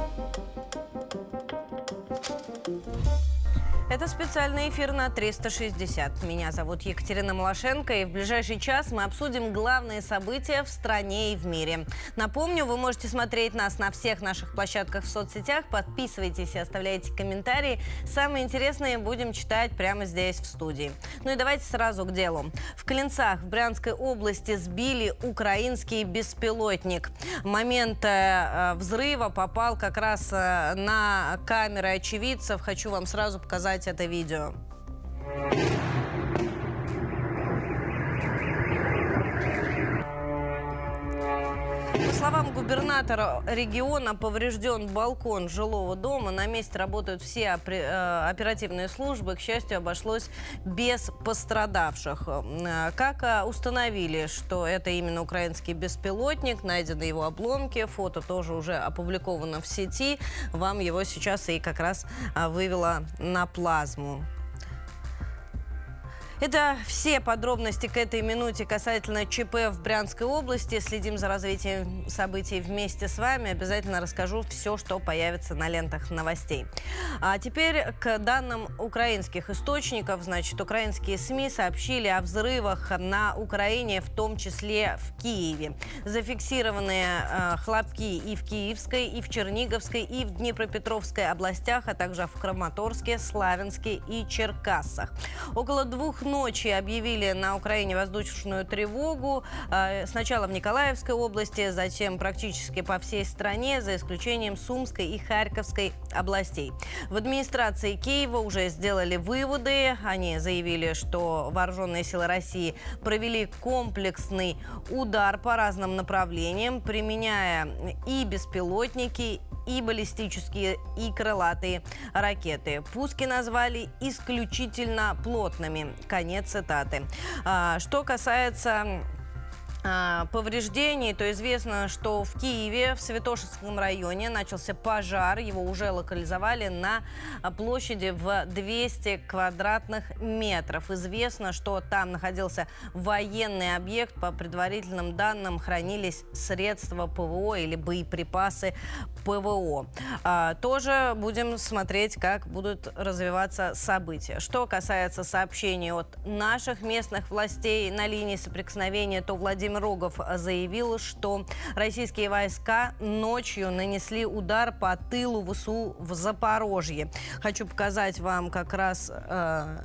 you Это специальный эфир на 360. Меня зовут Екатерина Малашенко, и в ближайший час мы обсудим главные события в стране и в мире. Напомню, вы можете смотреть нас на всех наших площадках в соцсетях. Подписывайтесь и оставляйте комментарии. Самые интересные будем читать прямо здесь, в студии. Ну и давайте сразу к делу. В Клинцах в Брянской области сбили украинский беспилотник. Момент э, взрыва попал как раз э, на камеры очевидцев. Хочу вам сразу показать это видео. Словам губернатора региона, поврежден балкон жилого дома. На месте работают все э, оперативные службы. К счастью, обошлось без пострадавших. Э, Как э, установили, что это именно украинский беспилотник, найдены его обломки, фото тоже уже опубликовано в сети. Вам его сейчас и как раз э, вывела на плазму. Это все подробности к этой минуте касательно ЧП в Брянской области. Следим за развитием событий вместе с вами. Обязательно расскажу все, что появится на лентах новостей. А теперь к данным украинских источников. Значит, украинские СМИ сообщили о взрывах на Украине, в том числе в Киеве. Зафиксированные э, хлопки и в Киевской, и в Черниговской, и в Днепропетровской областях, а также в Краматорске, Славянске и Черкассах. Около двух ночи объявили на Украине воздушную тревогу. Э, Сначала в Николаевской области, затем практически по всей стране, за исключением Сумской и Харьковской областей. В администрации Киева уже сделали выводы. Они заявили, что вооруженные силы России провели комплексный удар по разным направлениям, применяя и беспилотники, и баллистические, и крылатые ракеты. Пуски назвали исключительно плотными. Конец цитаты. А, Что касается повреждений, то известно, что в Киеве, в Святошинском районе, начался пожар. Его уже локализовали на а, площади в 200 квадратных метров. Известно, что там находился военный объект. По предварительным данным, хранились средства ПВО или боеприпасы ПВО. А, Тоже будем смотреть, как будут развиваться события. Что касается сообщений от наших местных властей на линии соприкосновения, то Владимир Рогов заявил, что российские войска ночью нанесли удар по тылу ВСУ в Запорожье. Хочу показать вам как раз э,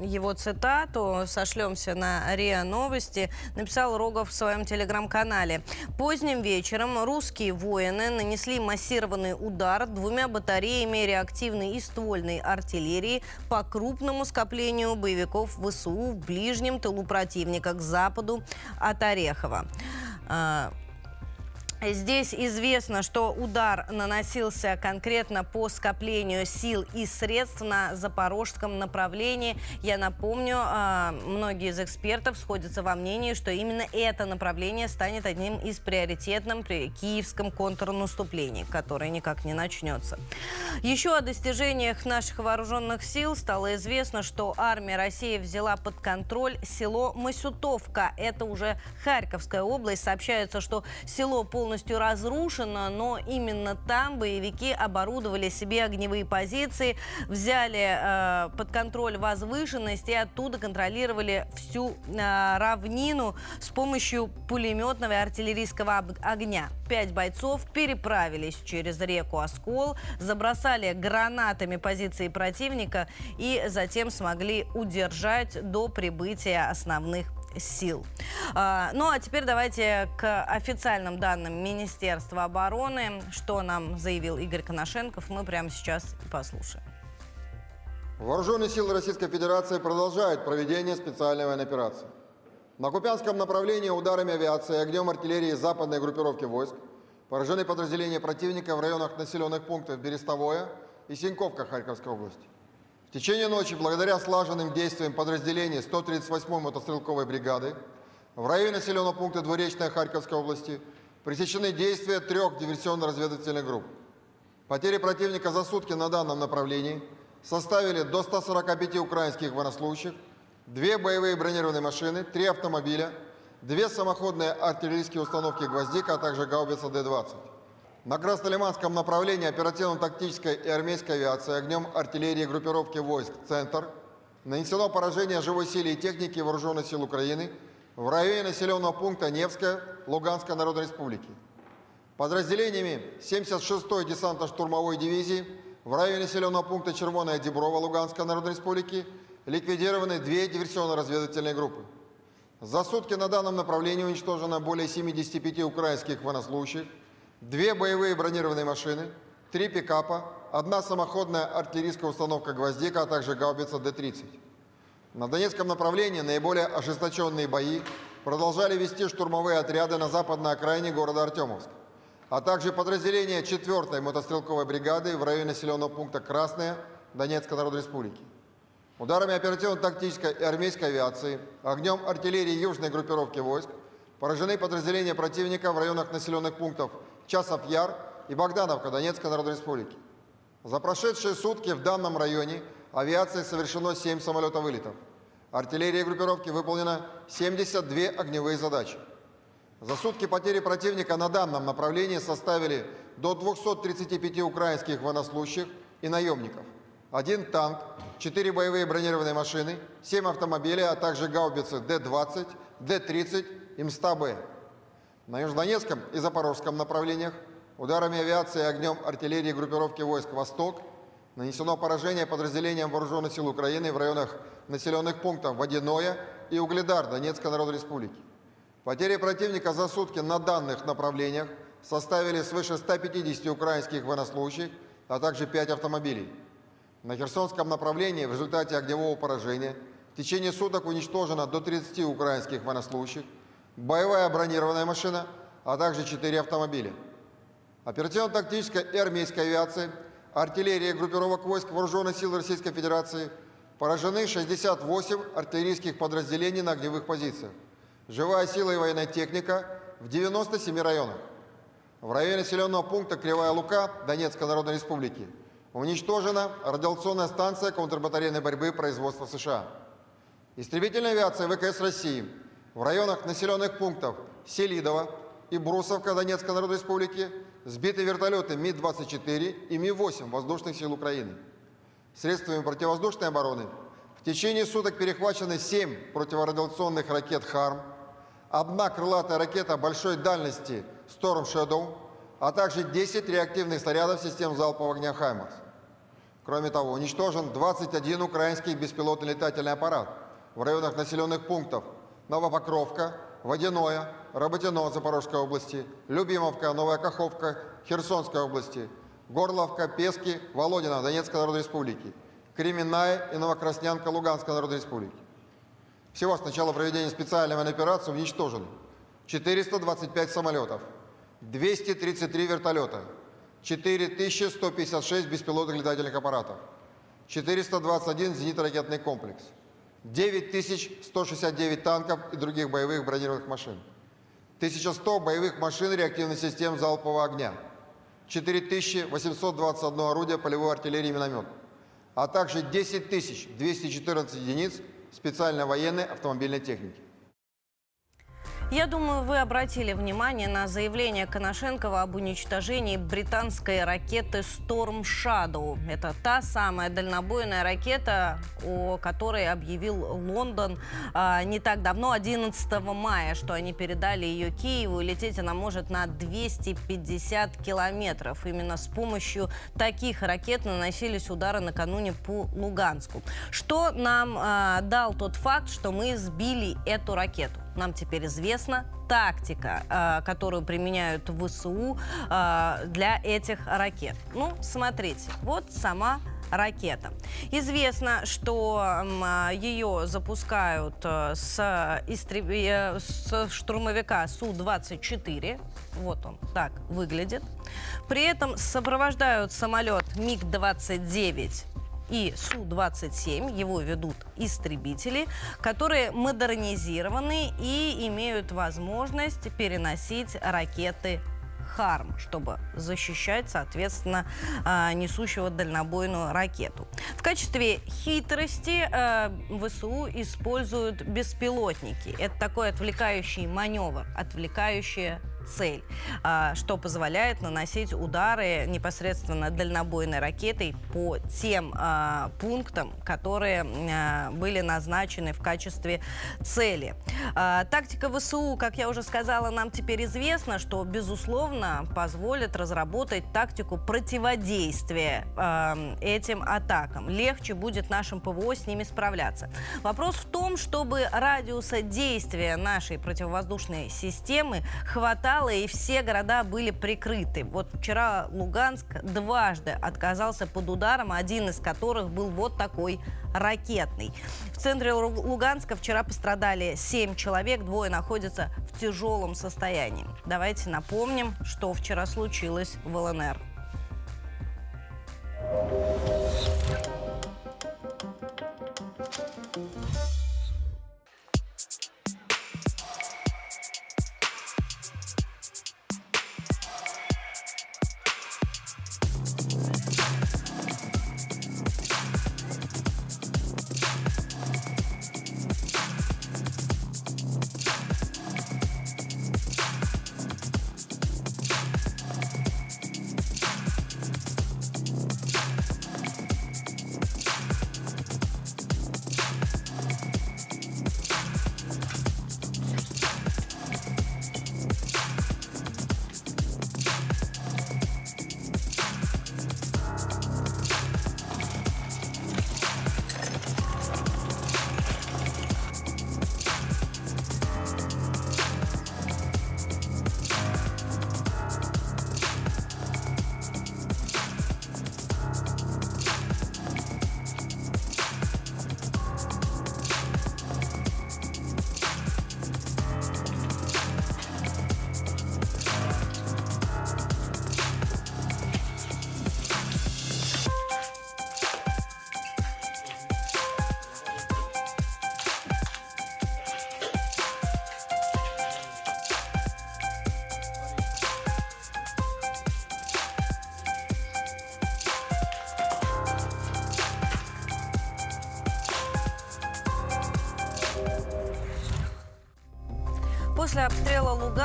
его цитату, сошлемся на РИА Новости, написал Рогов в своем телеграм-канале. Поздним вечером русские воины нанесли массированный удар двумя батареями реактивной и ствольной артиллерии по крупному скоплению боевиков ВСУ в ближнем тылу противника к западу от Орехова. Здесь известно, что удар наносился конкретно по скоплению сил и средств на запорожском направлении. Я напомню, а, многие из экспертов сходятся во мнении, что именно это направление станет одним из приоритетным при киевском контрнаступлении, которое никак не начнется. Еще о достижениях наших вооруженных сил стало известно, что армия России взяла под контроль село Масютовка. Это уже Харьковская область. Сообщается, что село полностью разрушено, но именно там боевики оборудовали себе огневые позиции, взяли э, под контроль возвышенность и оттуда контролировали всю э, равнину с помощью пулеметного и артиллерийского огня. Пять бойцов переправились через реку Оскол, забросали гранатами позиции противника и затем смогли удержать до прибытия основных сил. А, Ну а теперь давайте к официальным данным Министерства обороны. Что нам заявил Игорь Коношенков, мы прямо сейчас и послушаем. Вооруженные силы Российской Федерации продолжают проведение специальной военной операции. На Купянском направлении ударами авиации и огнем артиллерии западной группировки войск поражены подразделения противника в районах населенных пунктов Берестовое и Синьковка Харьковской области. Течение ночи, благодаря слаженным действиям подразделений 138-й мотострелковой бригады, в районе населенного пункта Двуречная Харьковской области пресечены действия трех диверсионно-разведывательных групп. Потери противника за сутки на данном направлении составили до 145 украинских военнослужащих, две боевые бронированные машины, три автомобиля, две самоходные артиллерийские установки «Гвоздика», а также гаубица Д-20. На Краснолиманском направлении оперативно-тактической и армейской авиации огнем артиллерии группировки войск «Центр» нанесено поражение живой силе и техники Вооруженных сил Украины в районе населенного пункта Невская Луганской Народной Республики. Подразделениями 76-й десантно-штурмовой дивизии в районе населенного пункта Червоная Деброва Луганской Народной Республики ликвидированы две диверсионно-разведывательные группы. За сутки на данном направлении уничтожено более 75 украинских военнослужащих, две боевые бронированные машины, три пикапа, одна самоходная артиллерийская установка «Гвоздика», а также гаубица Д-30. На Донецком направлении наиболее ожесточенные бои продолжали вести штурмовые отряды на западной окраине города Артемовск, а также подразделения 4-й мотострелковой бригады в районе населенного пункта Красная Донецкой Народной Республики. Ударами оперативно-тактической и армейской авиации, огнем артиллерии южной группировки войск поражены подразделения противника в районах населенных пунктов Часов Яр и Богдановка Донецкой Народной Республики. За прошедшие сутки в данном районе авиацией совершено 7 самолетовылетов. Артиллерия группировки выполнено 72 огневые задачи. За сутки потери противника на данном направлении составили до 235 украинских военнослужащих и наемников, один танк, 4 боевые бронированные машины, 7 автомобилей, а также гаубицы Д-20, Д-30 и МСТА-Б. На Южнодонецком и Запорожском направлениях ударами авиации и огнем артиллерии группировки войск «Восток» нанесено поражение подразделениям Вооруженных сил Украины в районах населенных пунктов Водяное и Угледар Донецкой Народной Республики. Потери противника за сутки на данных направлениях составили свыше 150 украинских военнослужащих, а также 5 автомобилей. На Херсонском направлении в результате огневого поражения в течение суток уничтожено до 30 украинских военнослужащих, боевая бронированная машина, а также 4 автомобиля. Оперативно-тактическая и армейская авиация, артиллерия группировок войск Вооруженных сил Российской Федерации поражены 68 артиллерийских подразделений на огневых позициях. Живая сила и военная техника в 97 районах. В районе населенного пункта Кривая Лука Донецкой Народной Республики уничтожена радиационная станция контрбатарейной борьбы производства США. Истребительная авиация ВКС России в районах населенных пунктов Селидово и Брусовка Донецкой Народной Республики сбиты вертолеты Ми-24 и Ми-8 воздушных сил Украины. Средствами противовоздушной обороны в течение суток перехвачены 7 противорадиационных ракет «Харм», одна крылатая ракета большой дальности «Storm Shadow», а также 10 реактивных снарядов систем залпового огня «Хаймарс». Кроме того, уничтожен 21 украинский беспилотный летательный аппарат в районах населенных пунктов Новопокровка, Водяное, Работино Запорожской области, Любимовка, Новая Каховка Херсонской области, Горловка, Пески, Володина Донецкой Народной Республики, Кременная и Новокраснянка Луганской Народной Республики. Всего с начала проведения специальной военной операции уничтожено 425 самолетов, 233 вертолета, 4156 беспилотных летательных аппаратов, 421 зенитно-ракетный комплекс, 9169 танков и других боевых бронированных машин, 1100 боевых машин реактивных систем залпового огня, 4821 орудия полевой артиллерии и миномет, а также 10 214 единиц специальной военной автомобильной техники. Я думаю, вы обратили внимание на заявление Коношенкова об уничтожении британской ракеты Storm Shadow. Это та самая дальнобойная ракета, о которой объявил Лондон а, не так давно, 11 мая, что они передали ее Киеву. И лететь она может на 250 километров. Именно с помощью таких ракет наносились удары накануне по Луганску. Что нам а, дал тот факт, что мы сбили эту ракету? Нам теперь известна тактика, э, которую применяют в ВСУ э, для этих ракет. Ну, смотрите, вот сама ракета. Известно, что ее запускают э, с, истреб... с штурмовика Су-24. Вот он так выглядит. При этом сопровождают самолет МиГ-29 и Су-27. Его ведут истребители, которые модернизированы и имеют возможность переносить ракеты Харм, чтобы защищать, соответственно, а, несущего дальнобойную ракету. В качестве хитрости э, ВСУ используют беспилотники. Это такой отвлекающий маневр, отвлекающее цель, а, что позволяет наносить удары непосредственно дальнобойной ракетой по тем а, пунктам, которые а, были назначены в качестве цели. Тактика ВСУ, как я уже сказала, нам теперь известно, что, безусловно, позволит разработать тактику противодействия этим атакам. Легче будет нашим ПВО с ними справляться. Вопрос в том, чтобы радиуса действия нашей противовоздушной системы хватало и все города были прикрыты. Вот вчера Луганск дважды отказался под ударом, один из которых был вот такой ракетный. В центре Луганска вчера пострадали 7 человек, двое находятся в тяжелом состоянии. Давайте напомним, что вчера случилось в ЛНР. После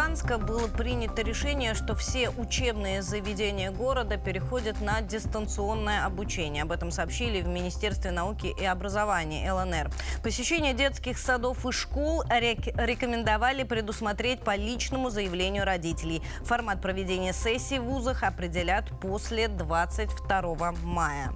Луганска было принято решение, что все учебные заведения города переходят на дистанционное обучение. Об этом сообщили в Министерстве науки и образования ЛНР. Посещение детских садов и школ рекомендовали предусмотреть по личному заявлению родителей. Формат проведения сессий в вузах определят после 22 мая.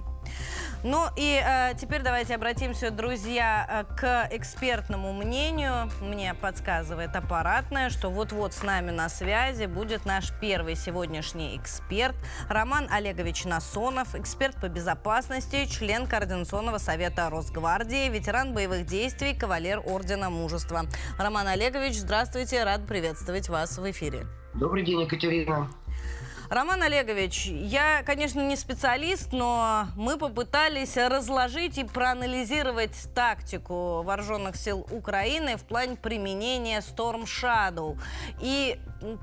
Ну и э, теперь давайте обратимся, друзья, э, к экспертному мнению. Мне подсказывает аппаратное, что вот-вот с нами на связи будет наш первый сегодняшний эксперт Роман Олегович Насонов, эксперт по безопасности, член Координационного совета Росгвардии, ветеран боевых действий, кавалер Ордена Мужества. Роман Олегович, здравствуйте, рад приветствовать вас в эфире. Добрый день, Екатерина. Роман Олегович, я, конечно, не специалист, но мы попытались разложить и проанализировать тактику вооруженных сил Украины в плане применения Storm Shadow. И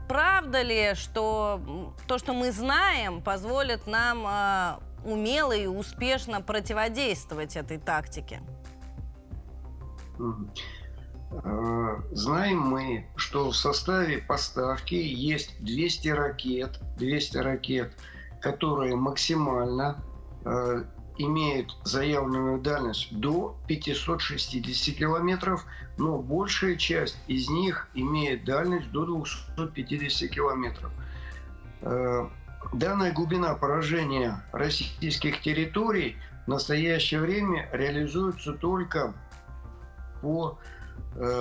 правда ли, что то, что мы знаем, позволит нам э, умело и успешно противодействовать этой тактике? Э, знаем мы, что в составе поставки есть 200 ракет, 200 ракет, которые максимально э, имеют заявленную дальность до 560 километров, но большая часть из них имеет дальность до 250 километров. Э, данная глубина поражения российских территорий в настоящее время реализуется только по Э,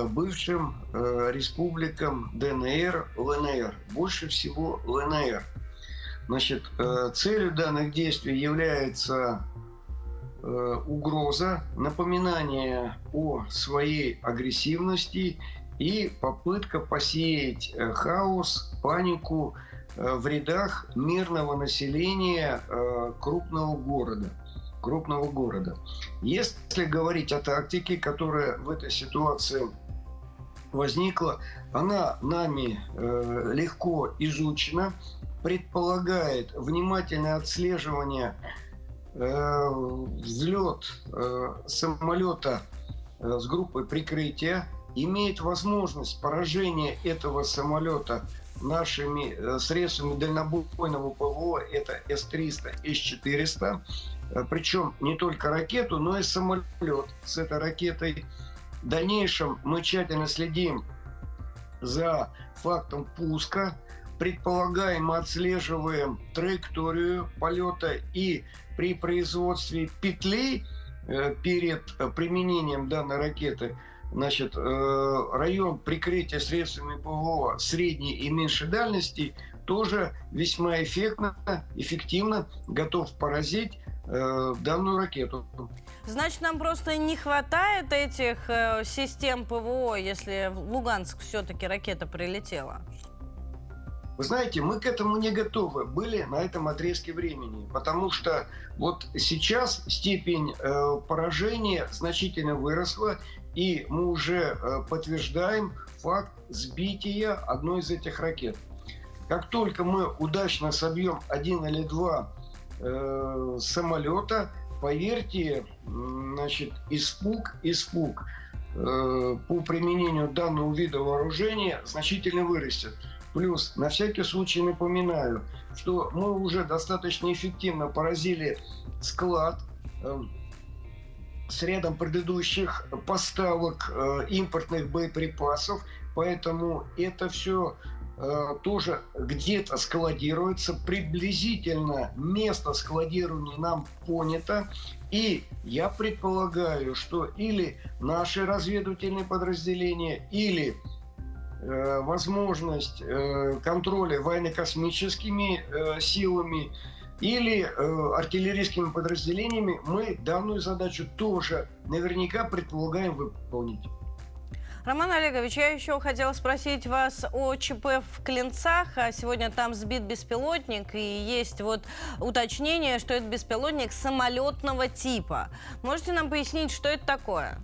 бывшим э, республикам ДНР, ЛНР. Больше всего ЛНР. Значит, э, целью данных действий является угроза, напоминание о своей агрессивности и попытка посеять хаос, панику в рядах мирного населения крупного города крупного города. Если говорить о тактике, которая в этой ситуации возникла, она нами э, легко изучена, предполагает внимательное отслеживание э, взлет э, самолета э, с группой прикрытия, имеет возможность поражения этого самолета нашими э, средствами дальнобойного ПВО, это С-300, С-400, причем не только ракету, но и самолет с этой ракетой. В дальнейшем мы тщательно следим за фактом пуска, предполагаем, мы отслеживаем траекторию полета и при производстве петли э, перед применением данной ракеты значит, э, район прикрытия средствами ПВО средней и меньшей дальности тоже весьма эффектно, эффективно готов поразить э, данную ракету. Значит, нам просто не хватает этих э, систем ПВО, если в Луганск все-таки ракета прилетела? Вы знаете, мы к этому не готовы были на этом отрезке времени, потому что вот сейчас степень э, поражения значительно выросла, и мы уже э, подтверждаем факт сбития одной из этих ракет. Как только мы удачно собьем один или два э, самолета, поверьте, значит, испуг, испуг э, по применению данного вида вооружения значительно вырастет. Плюс, на всякий случай напоминаю, что мы уже достаточно эффективно поразили склад э, с рядом предыдущих поставок э, импортных боеприпасов, поэтому это все тоже где-то складируется, приблизительно место складирования нам понято, и я предполагаю, что или наши разведывательные подразделения, или Э, возможность э, контроля военно-космическими э, силами или артиллерийскими подразделениями, мы данную задачу тоже наверняка предполагаем выполнить. Роман Олегович, я еще хотела спросить вас о ЧП в Клинцах. А сегодня там сбит беспилотник, и есть вот уточнение, что это беспилотник самолетного типа. Можете нам пояснить, что это такое?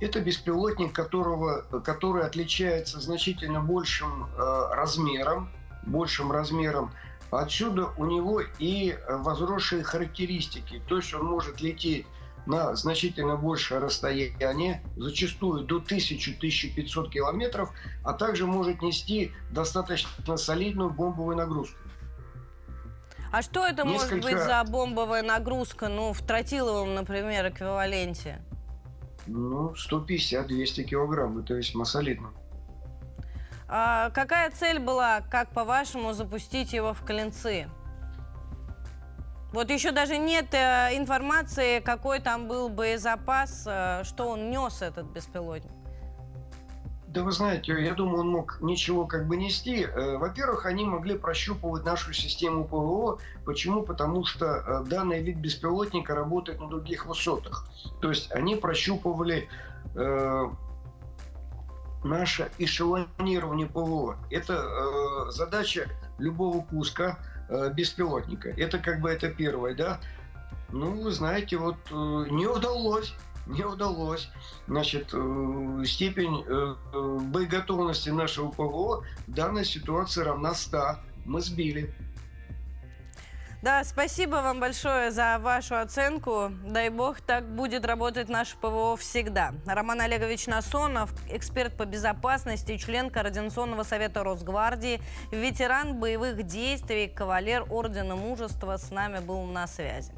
Это беспилотник, которого, который отличается значительно большим э, размером, большим размером. Отсюда у него и возросшие характеристики. То есть он может лететь на значительно большее расстояние, зачастую до 1000-1500 километров, а также может нести достаточно солидную бомбовую нагрузку. А что это Несколько... может быть за бомбовая нагрузка, ну, в тротиловом, например, эквиваленте? Ну, 150-200 килограмм, это весьма солидно. А какая цель была, как по-вашему, запустить его в Клинцы? Вот еще даже нет э, информации, какой там был боезапас, э, что он нес этот беспилотник. Да вы знаете, я думаю, он мог ничего как бы нести. Э, во-первых, они могли прощупывать нашу систему ПВО. Почему? Потому что э, данный вид беспилотника работает на других высотах. То есть они прощупывали э, наше эшелонирование ПВО. Это э, задача любого пуска беспилотника. Это как бы это первое, да. Ну, вы знаете, вот э, не удалось не удалось. Значит, э, степень э, э, боеготовности нашего ПВО в данной ситуации равна 100. Мы сбили. Да, спасибо вам большое за вашу оценку. Дай бог, так будет работать наше ПВО всегда. Роман Олегович Насонов, эксперт по безопасности, член Координационного совета Росгвардии, ветеран боевых действий, кавалер Ордена Мужества с нами был на связи.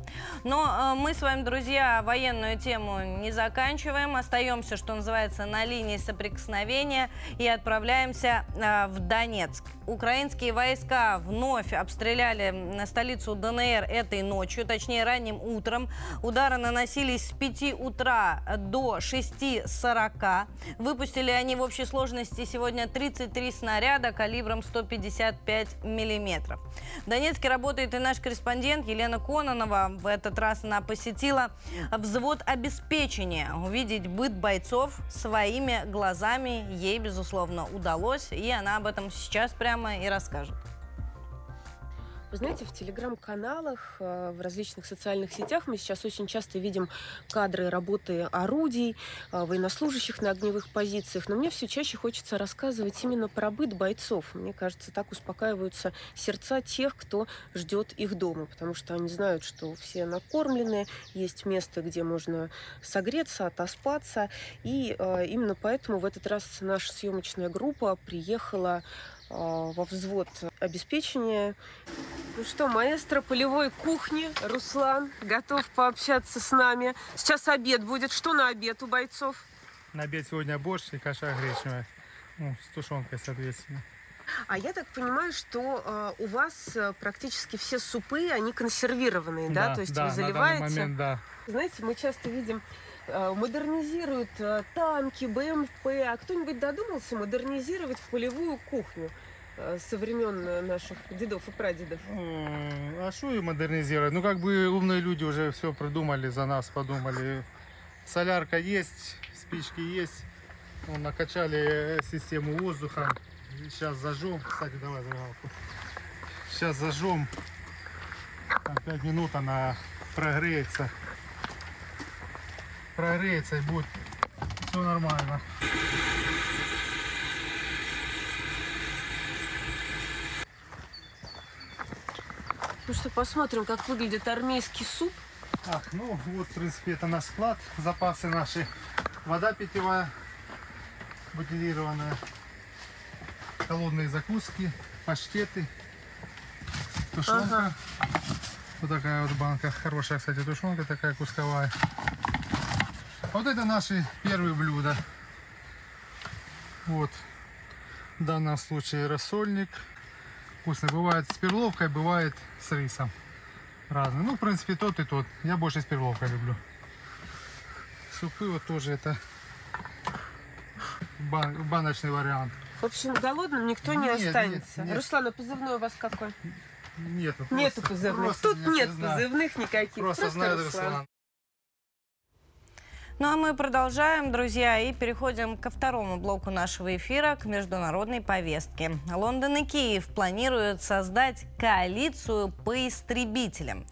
Но э, мы с вами, друзья, военную тему не заканчиваем. Остаемся, что называется, на линии соприкосновения и отправляемся э, в Донецк. Украинские войска вновь обстреляли на столицу столицу ДНР этой ночью, точнее ранним утром. Удары наносились с 5 утра до 6.40. Выпустили они в общей сложности сегодня 33 снаряда калибром 155 миллиметров. В Донецке работает и наш корреспондент Елена Кононова. В этот раз она посетила взвод обеспечения. Увидеть быт бойцов своими глазами ей, безусловно, удалось. И она об этом сейчас прямо и расскажет. Вы знаете, в телеграм-каналах, э, в различных социальных сетях мы сейчас очень часто видим кадры работы орудий, э, военнослужащих на огневых позициях, но мне все чаще хочется рассказывать именно про быт бойцов. Мне кажется, так успокаиваются сердца тех, кто ждет их дома, потому что они знают, что все накормлены, есть место, где можно согреться, отоспаться, и э, именно поэтому в этот раз наша съемочная группа приехала во взвод обеспечения. Ну что, маэстро полевой кухни Руслан готов пообщаться с нами. Сейчас обед будет. Что на обед у бойцов? На обед сегодня борщ и каша гречневая. Ну, с тушенкой, соответственно. А я так понимаю, что э, у вас э, практически все супы, они консервированные, да? Да, То есть да, вы заливаете... На данный момент, да. Знаете, мы часто видим э, модернизируют э, танки, БМП. А кто-нибудь додумался модернизировать полевую кухню? э, со времен э, наших дедов и прадедов. А что и модернизировать? Ну, как бы умные люди уже все придумали, за нас подумали. Солярка есть, спички есть. Ну, накачали э, систему воздуха. Сейчас зажжем. Кстати, давай зажигалку. Сейчас зажжем. Там 5 минут она прогреется. Прогреется и будет все нормально. Ну что, посмотрим, как выглядит армейский суп. Так, ну вот, в принципе, это наш склад, запасы наши. Вода питьевая, бутилированная, холодные закуски, паштеты, тушенка. Вот такая вот банка. Хорошая, кстати, тушенка такая кусковая. Вот это наши первые блюда. Вот. В данном случае рассольник. Вкусный. Бывает с перловкой, бывает с рисом. Разные. Ну, в принципе, тот и тот. Я больше с перловкой люблю. Супы вот тоже это бан- баночный вариант. В общем, голодным никто не Нет, останется. нет, нет. Руслан, а позывной у вас какой? Нету. Нету просто- позывных. просто Тут нет знают. позывных никаких. Просто знаю Руслан. Ну а мы продолжаем, друзья, и переходим ко второму блоку нашего эфира, к международной повестке. Лондон и Киев планируют создать коалицию по истребителям.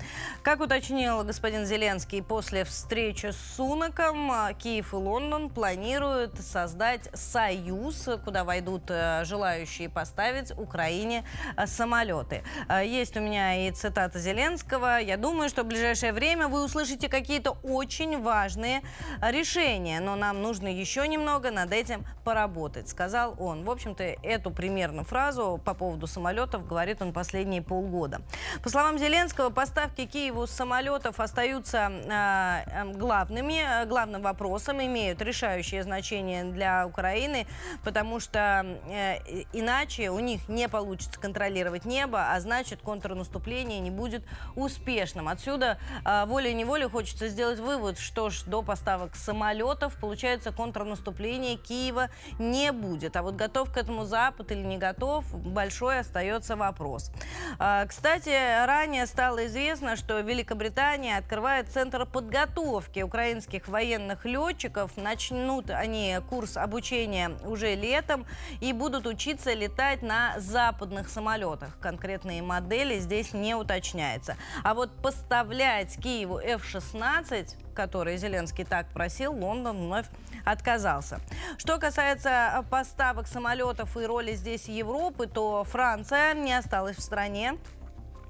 Как уточнил господин Зеленский после встречи с Сунаком, а, Киев и Лондон планируют создать союз, куда войдут э, желающие поставить Украине э, самолеты. Э, Есть у меня и цитата Зеленского. Я думаю, что в ближайшее время вы услышите какие-то очень важные решения, но нам нужно еще немного над этим поработать, сказал он. В общем-то, эту примерно фразу по поводу самолетов говорит он последние полгода. По словам Зеленского, поставки Киеву самолетов остаются э, главными, э, главным вопросом, имеют решающее значение для Украины, потому что э, иначе у них не получится контролировать небо, а значит контрнаступление не будет успешным. Отсюда э, волей-неволей хочется сделать вывод, что ж до поставок самолетов, получается, контрнаступления Киева не будет. А вот готов к этому Запад или не готов, большой остается вопрос. А, Кстати, ранее стало известно, что Великобритания открывает центр подготовки украинских военных летчиков. Начнут они курс обучения уже летом и будут учиться летать на западных самолетах. Конкретные модели здесь не уточняется. А вот поставлять Киеву F-16 который Зеленский так просил, Лондон вновь отказался. Что касается э, поставок самолетов и роли здесь Европы, то Франция не осталась в стране.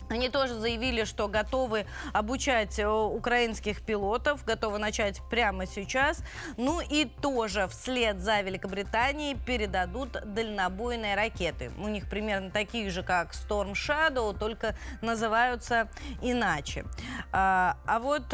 Они тоже заявили, что готовы обучать э, украинских пилотов, готовы начать прямо сейчас. Ну и тоже вслед за Великобританией передадут дальнобойные ракеты. У них примерно такие же, как Storm Shadow, только называются иначе. А, а вот...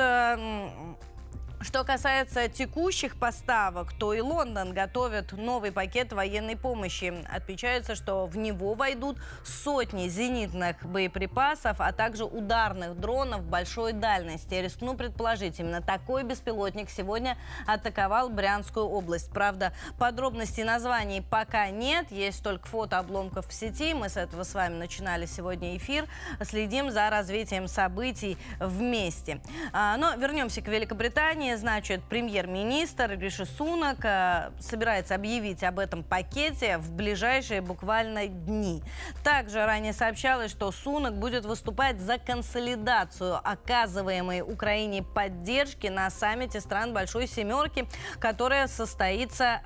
что касается текущих поставок, то и Лондон готовит новый пакет военной помощи. Отмечается, что в него войдут сотни зенитных боеприпасов, а также ударных дронов большой дальности. Рискну предположить, именно такой беспилотник сегодня атаковал Брянскую область. Правда, подробностей названий пока нет, есть только фото обломков в сети. Мы с этого с вами начинали сегодня эфир. Следим за развитием событий вместе. А, Но вернемся к Великобритании. Значит, премьер-министр Риши Сунак э, собирается объявить об этом пакете в ближайшие буквально дни. Также ранее сообщалось, что Сунак будет выступать за консолидацию оказываемой Украине поддержки на саммите стран Большой Семерки, которая состоится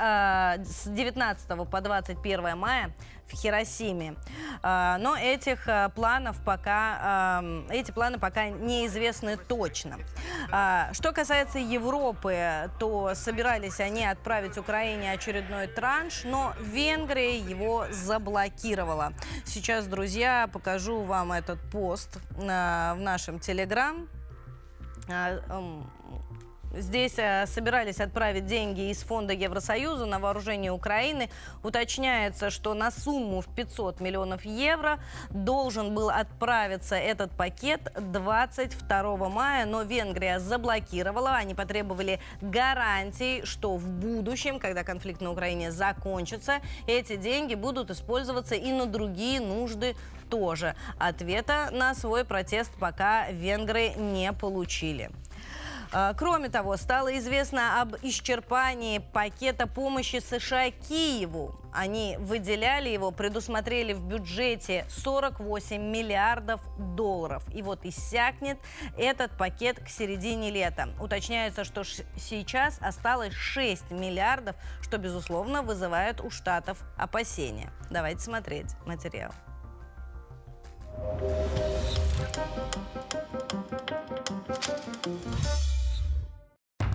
э, с 19 по 21 мая в Хиросиме. А, но этих а, планов пока, эти планы пока неизвестны точно. А, что касается Европы, то собирались они отправить Украине очередной транш, но Венгрия его заблокировала. Сейчас, друзья, покажу вам этот пост в нашем Телеграм. Здесь э, собирались отправить деньги из фонда Евросоюза на вооружение Украины. Уточняется, что на сумму в 500 миллионов евро должен был отправиться этот пакет 22 мая, но Венгрия заблокировала. Они потребовали гарантий, что в будущем, когда конфликт на Украине закончится, эти деньги будут использоваться и на другие нужды тоже. Ответа на свой протест пока венгры не получили. А, кроме того, стало известно об исчерпании пакета помощи США Киеву. Они выделяли его, предусмотрели в бюджете 48 миллиардов долларов. И вот иссякнет этот пакет к середине лета. Уточняется, что сейчас осталось 6 миллиардов, что, безусловно, вызывает у Штатов опасения. Давайте смотреть материал.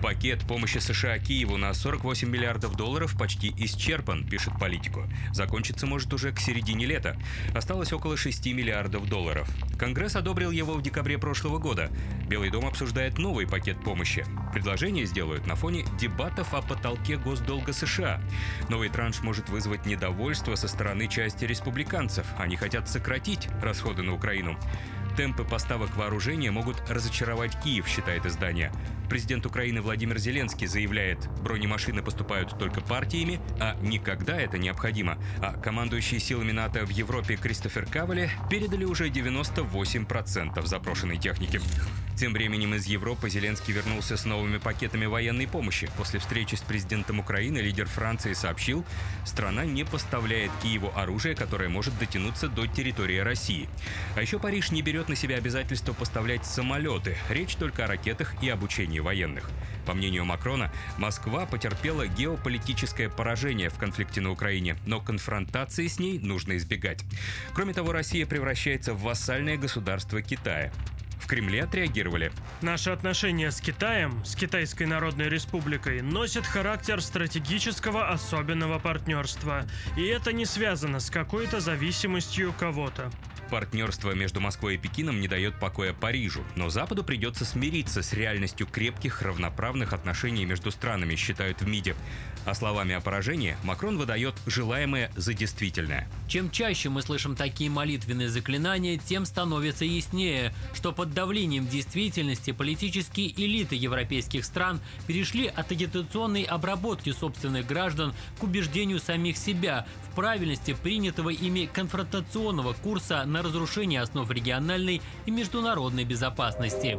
Пакет помощи США Киеву на 48 миллиардов долларов почти исчерпан, пишет политику. Закончиться может уже к середине лета. Осталось около 6 миллиардов долларов. Конгресс одобрил его в декабре прошлого года. Белый дом обсуждает новый пакет помощи. Предложение сделают на фоне дебатов о потолке госдолга США. Новый транш может вызвать недовольство со стороны части республиканцев. Они хотят сократить расходы на Украину. Темпы поставок вооружения могут разочаровать Киев, считает издание. Президент Украины Владимир Зеленский заявляет, бронемашины поступают только партиями, а никогда это необходимо. А командующие силами НАТО в Европе Кристофер Кавали передали уже 98% запрошенной техники. Тем временем из Европы Зеленский вернулся с новыми пакетами военной помощи. После встречи с президентом Украины лидер Франции сообщил, страна не поставляет Киеву оружие, которое может дотянуться до территории России. А еще Париж не берет на себя обязательство поставлять самолеты. Речь только о ракетах и обучении военных. По мнению Макрона, Москва потерпела геополитическое поражение в конфликте на Украине, но конфронтации с ней нужно избегать. Кроме того, Россия превращается в вассальное государство Китая. В Кремле отреагировали. Наши отношения с Китаем, с Китайской Народной Республикой, носят характер стратегического особенного партнерства. И это не связано с какой-то зависимостью кого-то. Партнерство между Москвой и Пекином не дает покоя Парижу, но Западу придется смириться с реальностью крепких равноправных отношений между странами, считают в МИДе. А словами о поражении Макрон выдает желаемое за действительное. Чем чаще мы слышим такие молитвенные заклинания, тем становится яснее, что под давлением действительности политические элиты европейских стран перешли от агитационной обработки собственных граждан к убеждению самих себя в правильности принятого ими конфронтационного курса на разрушение основ региональной и международной безопасности.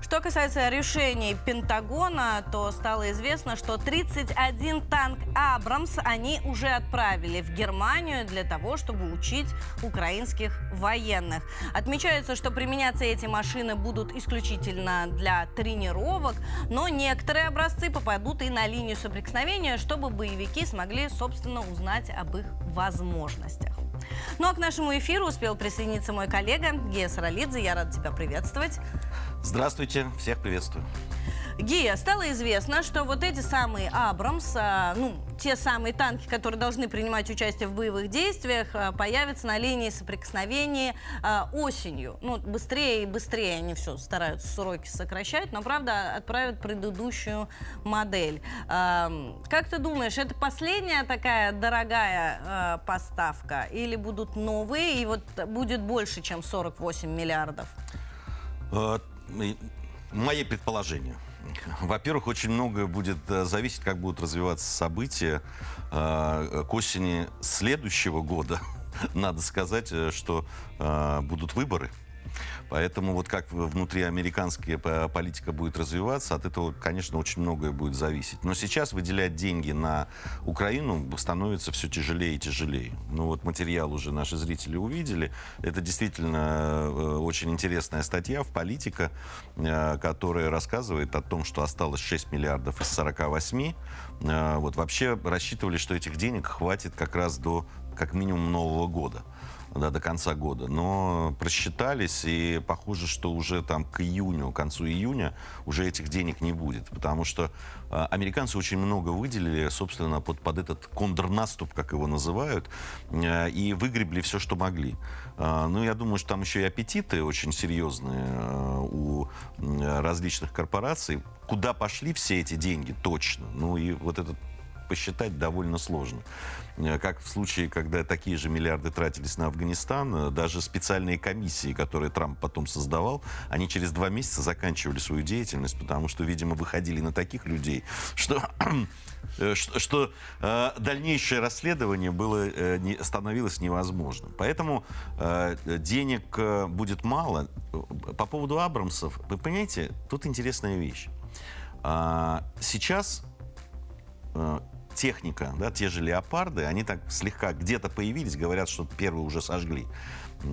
Что касается решений Пентагона, то стало известно, что 31 танк «Абрамс» они уже отправили в Германию для того, чтобы учить украинских военных. Отмечается, что применяться эти машины будут исключительно для тренировок, но некоторые образцы попадут и на линию соприкосновения, чтобы боевики смогли, собственно, узнать об их возможностях. Ну а к нашему эфиру успел присоединиться мой коллега Гея Саралидзе. Я рада тебя приветствовать. Здравствуйте, всех приветствую. Гия, стало известно, что вот эти самые Абрамс, а, ну, те самые танки, которые должны принимать участие в боевых действиях, а, появятся на линии соприкосновения а, осенью. Ну, быстрее и быстрее они все стараются сроки сокращать, но, правда, отправят предыдущую модель. Как ты думаешь, это последняя такая дорогая поставка или будут новые и вот будет больше, чем 48 миллиардов? Мои предположения – во-первых, очень многое будет э, зависеть, как будут развиваться события э, к осени следующего года. Надо сказать, э, что будут выборы Поэтому вот как внутриамериканская политика будет развиваться, от этого, конечно, очень многое будет зависеть. Но сейчас выделять деньги на Украину становится все тяжелее и тяжелее. Ну вот материал уже наши зрители увидели. Это действительно э, очень интересная статья в «Политика», э, которая рассказывает о том, что осталось 6 миллиардов из 48. Э, вот вообще рассчитывали, что этих денег хватит как раз до как минимум Нового года да, до конца года. Но просчитались, и похоже, что уже там к июню, к концу июня уже этих денег не будет. Потому что э, американцы очень много выделили, собственно, под, под этот контрнаступ, как его называют, э, и выгребли все, что могли. Э, ну, я думаю, что там еще и аппетиты очень серьезные э, у различных корпораций. Куда пошли все эти деньги, точно. Ну, и вот этот посчитать довольно сложно. Э, как в случае, когда такие же миллиарды тратились на Афганистан, э, даже специальные комиссии, которые Трамп потом создавал, они через два месяца заканчивали свою деятельность, потому что, видимо, выходили на таких людей, что э, что, что э, дальнейшее расследование было, э, не, становилось невозможным. Поэтому э, денег э, будет мало. По поводу Абрамсов, вы понимаете, тут интересная вещь. А, сейчас техника, да, те же леопарды, они так слегка где-то появились, говорят, что первые уже сожгли.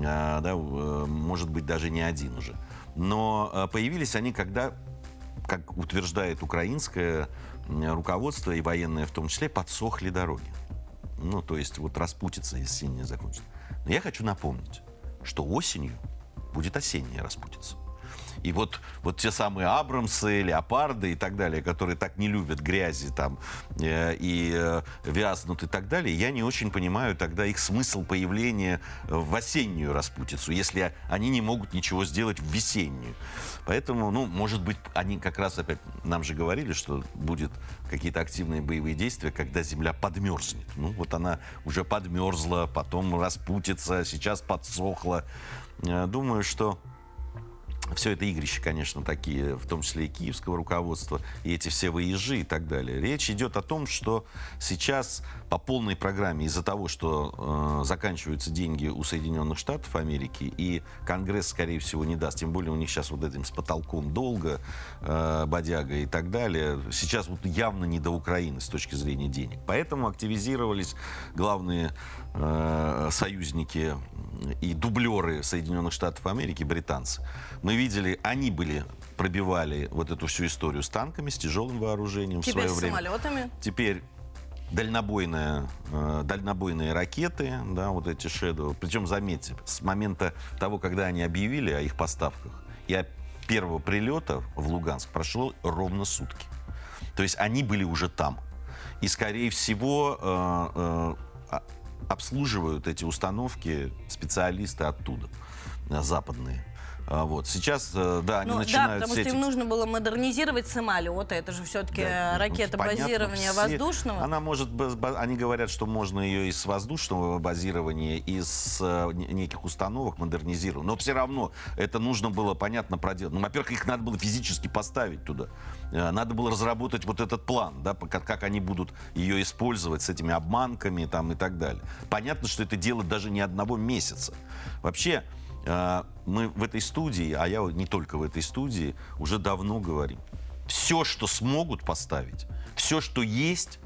А, да, э, может быть, даже не один уже. Но э, появились они, когда, как утверждает украинское руководство и военное в том числе, подсохли дороги. Ну, то есть вот распутиться, если не закончится. Но я хочу напомнить, что осенью будет осенняя распутица. И вот, вот те самые Абрамсы, Леопарды и так далее, которые так не любят грязи там э, и э, вязнут и так далее, я не очень понимаю тогда их смысл появления в осеннюю распутицу, если они не могут ничего сделать в весеннюю. Поэтому, ну, может быть, они как раз опять, нам же говорили, что будет какие-то активные боевые действия, когда земля подмерзнет. Ну, вот она уже подмерзла, потом распутится, сейчас подсохла. Э, думаю, что все это игрища, конечно, такие, в том числе и киевского руководства, и эти все выезжи и так далее. Речь идет о том, что сейчас по полной программе из-за того, что э, заканчиваются деньги у Соединенных Штатов Америки, и Конгресс, скорее всего, не даст, тем более у них сейчас вот этим с потолком долго, э, бодяга и так далее, сейчас вот явно не до Украины с точки зрения денег. Поэтому активизировались главные э, союзники и дублеры Соединенных Штатов Америки, британцы. Мы видели, они были пробивали вот эту всю историю с танками, с тяжелым вооружением Теперь в свое с время. самолетами. Теперь дальнобойные, э, дальнобойные ракеты, да, вот эти Shadow. Причем, заметьте, с момента того, когда они объявили о их поставках о первого прилета в Луганск прошло ровно сутки. То есть они были уже там. И, скорее всего, э, э, обслуживают эти установки специалисты оттуда, э, западные. А, вот. Сейчас, э, да, они Ну, да, начинают потому все что им нужно было модернизировать самолеты. Это же все-таки Да, ну, ракета понятно, базирования все- воздушного. Она может, они говорят, что можно ее из воздушного базирования, из э, не- неких установок модернизировать. Но все равно это нужно было, понятно, проделать. Ну, во-первых, их надо было физически поставить туда. Э, Надо было разработать вот этот план, да, как, как они будут ее использовать с этими обманками там, и так далее. Понятно, что это дело даже не одного месяца. Вообще, э, мы в этой студии, а я не только в этой студии, уже давно говорим. Все, что смогут поставить, все, что есть,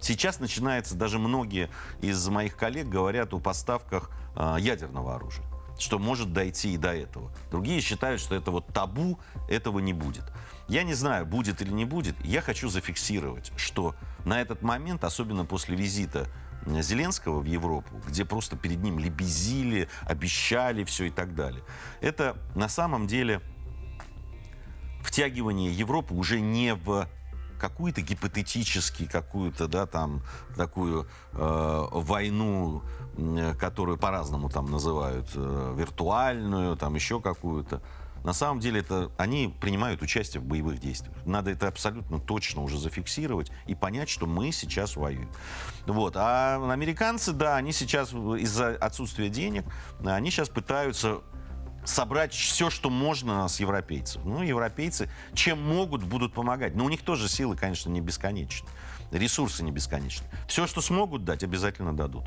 сейчас начинается, даже многие из моих коллег говорят о поставках э, ядерного оружия что может дойти и до этого. Другие считают, что это вот табу, этого не будет. Я не знаю, будет или не будет. Я хочу зафиксировать, что на этот момент, особенно после визита Зеленского в Европу, где просто перед ним лебезили, обещали все и так далее. Это на самом деле втягивание Европы уже не в какую-то гипотетически какую-то, да, там, такую э, войну, которую по-разному там называют, э, виртуальную, там еще какую-то. На самом деле это они принимают участие в боевых действиях. Надо это абсолютно точно уже зафиксировать и понять, что мы сейчас воюем. Вот. А американцы, да, они сейчас из-за отсутствия денег, они сейчас пытаются собрать все, что можно с европейцев. Ну, европейцы чем могут, будут помогать. Но у них тоже силы, конечно, не бесконечны. Ресурсы не бесконечны. Все, что смогут дать, обязательно дадут.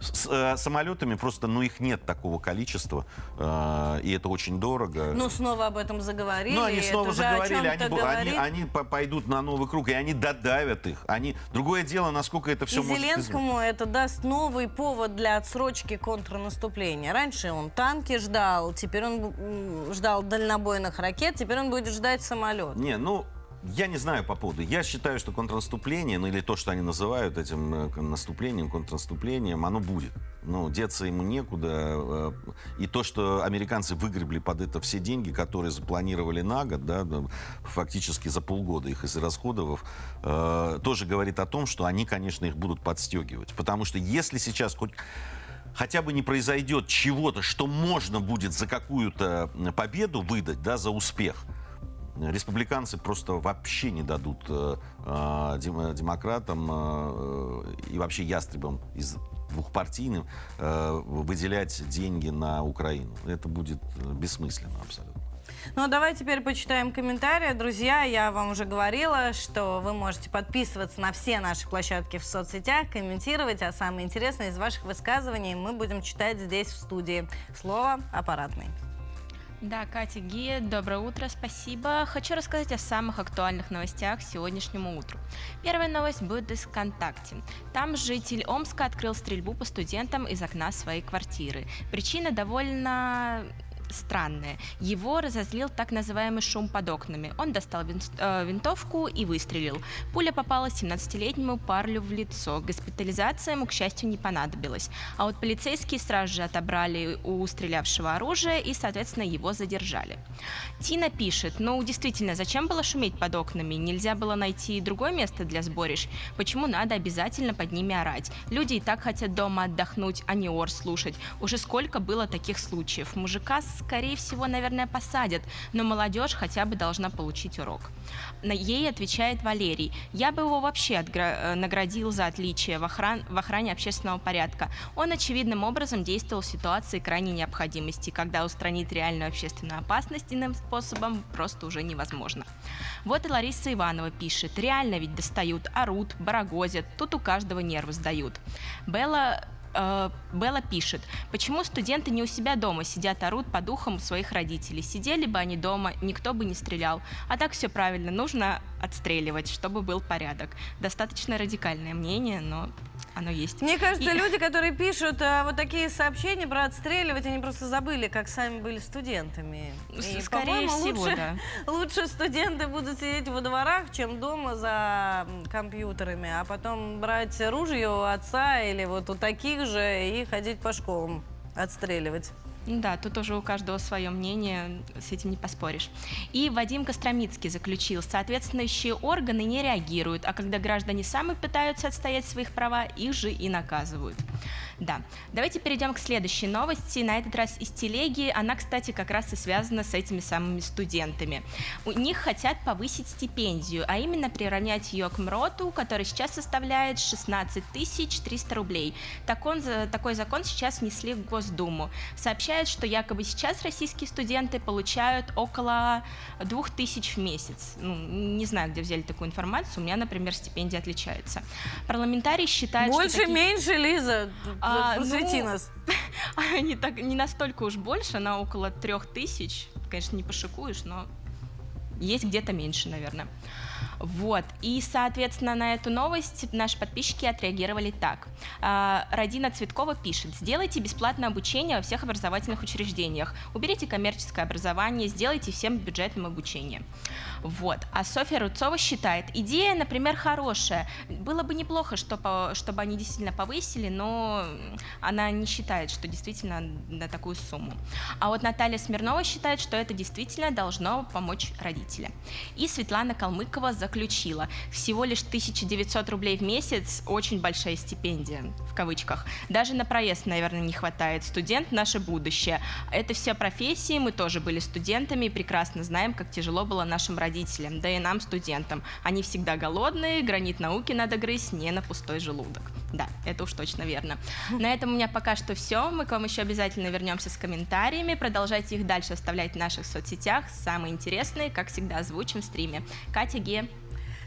С э, самолетами просто, ну, их нет такого количества, э, и это очень дорого. Ну, снова об этом заговорили. Ну, они снова заговорили, они, они, говорит. они по- пойдут на новый круг, и они додавят их. Они... Другое дело, насколько это все И может изменить. Зеленскому это даст новый повод для отсрочки контрнаступления. Раньше он танки ждал, теперь он ждал дальнобойных ракет, теперь он будет ждать самолет. Не, ну, я не знаю по поводу. Я считаю, что контрнаступление, ну или то, что они называют этим э, наступлением, контрнаступлением, оно будет. Ну, деться ему некуда. э, И то, что американцы выгребли под это все деньги, которые запланировали на год, да, фактически за полгода их израсходовав, э, тоже говорит о том, что они, конечно, их будут подстегивать. Потому что если сейчас хоть хотя бы не произойдет чего-то, что можно будет за какую-то победу выдать, да, за успех, республиканцы просто вообще не дадут э, э, дем- демократам э, и вообще ястребам из двухпартийным э, выделять деньги на Украину. Это будет э, бессмысленно абсолютно. Ну, а давай теперь почитаем комментарии. Друзья, я вам уже говорила, что вы можете подписываться на все наши площадки в соцсетях, комментировать, а самое интересное из ваших высказываний мы будем читать здесь, в студии. Слово аппаратный. Да, Катя Гия, доброе утро, спасибо. Хочу рассказать о самых актуальных новостях сегодняшнему утру. Первая новость будет из ВКонтакте. Там житель Омска открыл стрельбу по студентам из окна своей квартиры. Причина довольно странная. Его разозлил так называемый шум под окнами. Он достал э, винтовку и выстрелил. Пуля попала 17-летнему парню в лицо. Госпитализация ему, к счастью, не понадобилась. А вот полицейские сразу же отобрали у стрелявшего оружие и, соответственно, его задержали. Тина пишет, ну, действительно, зачем было шуметь под окнами? Нельзя было найти другое место для сборищ? Почему надо обязательно под ними орать? Люди и так хотят дома отдохнуть, а не ор слушать. Уже сколько было таких случаев? Мужика, скорее всего, наверное, посадят, но молодежь хотя бы должна получить урок. На ей отвечает Валерий. Я бы его вообще э, наградил за отличие в, охран- в охране общественного порядка. Он очевидным образом действовал в ситуации крайней необходимости, когда устранить реальную общественную опасность иным способом просто уже невозможно. Вот и Лариса Иванова пишет. Реально ведь достают, орут, барагозят, тут у каждого нервы сдают. Белла э, Белла пишет, почему студенты не у себя дома сидят, орут по духам своих родителей. Сидели бы они дома, никто бы не стрелял. А так все правильно, нужно отстреливать, чтобы был порядок. Достаточно радикальное мнение, но оно есть. Мне кажется, И- люди, которые пишут а, вот такие сообщения про отстреливать, они просто забыли, как сами были студентами. И, Скорее всего, лучше, да. лучше студенты будут сидеть во дворах, чем дома за компьютерами, а потом брать ружье у отца или вот у таких же и ходить по школам отстреливать. Ну Да, тут уже у каждого свое мнение, с этим не поспоришь. И Вадим Костромицкий заключил, соответствующие органы не реагируют, а когда граждане сами пытаются отстоять своих права, их же и наказывают. Да, давайте перейдем к следующей новости, на этот раз из телеги. Она, кстати, как раз и связана с этими самыми студентами. У них хотят повысить стипендию, а именно приравнять ее к МРОТу, который сейчас составляет 16 300 рублей. Так он, такой закон сейчас внесли в Госдуму. Сообщают, что якобы сейчас российские студенты получают около 2000 в месяц. Ну, не знаю, где взяли такую информацию. У меня, например, стипендия отличается. Парламентарий считает, Больше, что... такие- меньше, Лиза, А, просвети ну, нас. не, так, не настолько уж больше, она около трех тысяч. Конечно, не пошикуешь, но есть где-то меньше, наверное. Вот. И, соответственно, на эту новость наши подписчики отреагировали так. А, Радина Цветкова пишет. Сделайте бесплатное обучение во всех образовательных учреждениях. Уберите коммерческое образование, сделайте всем бюджетным обучение. Вот. А Софья Рудцова считает, идея, например, хорошая. Было бы неплохо, чтобы, они действительно повысили, но она не считает, что действительно на такую сумму. А вот Наталья Смирнова считает, что это действительно должно помочь родителям. И Светлана Калмыкова заключила, всего лишь 1900 рублей в месяц – очень большая стипендия, в кавычках. Даже на проезд, наверное, не хватает. Студент – наше будущее. Это все профессии, мы тоже были студентами и прекрасно знаем, как тяжело было нашим родителям, да и нам, студентам. Они всегда голодные, гранит науки надо грызть не на пустой желудок. Да, это уж точно верно. На этом у меня пока что все. Мы к вам еще обязательно вернемся с комментариями. Продолжайте их дальше оставлять в наших соцсетях. Самые интересные, как всегда, озвучим в стриме. Катя Ге.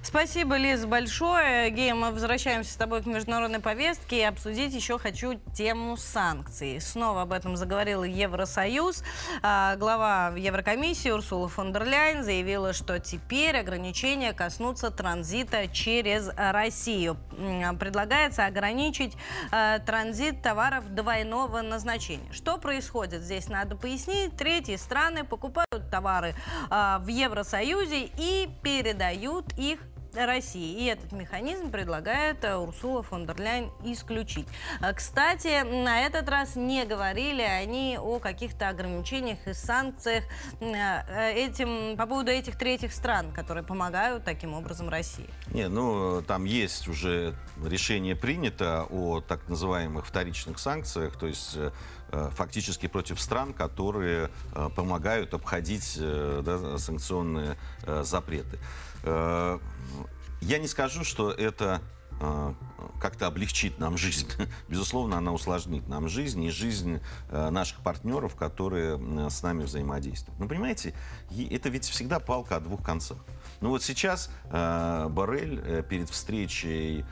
Спасибо, Лиз, большое. Гея, мы возвращаемся с тобой к международной повестке и обсудить еще хочу тему санкций. Снова об этом заговорил Евросоюз. А, глава Еврокомиссии Урсула фон дер Ляйн заявила, что теперь ограничения коснутся транзита через Россию. Предлагается ограничить а, транзит товаров двойного назначения. Что происходит здесь, надо пояснить. Третьи страны покупают товары а, в Евросоюзе и передают их России. И этот механизм предлагает э, Урсула фон дер Ляйн исключить. Э, кстати, на этот раз не говорили они о каких-то ограничениях и санкциях э, этим, по поводу этих третьих стран, которые помогают таким образом России. Не, ну там есть уже решение принято о так называемых вторичных санкциях, то есть фактически против стран, которые помогают обходить да, санкционные запреты. Я не скажу, что это э, как-то облегчит нам жизнь. Безусловно, она усложнит нам жизнь и жизнь э, наших партнеров, которые с нами взаимодействуют. Но понимаете, это ведь всегда палка о двух концах. Ну вот сейчас э, Барель э, перед встречей э,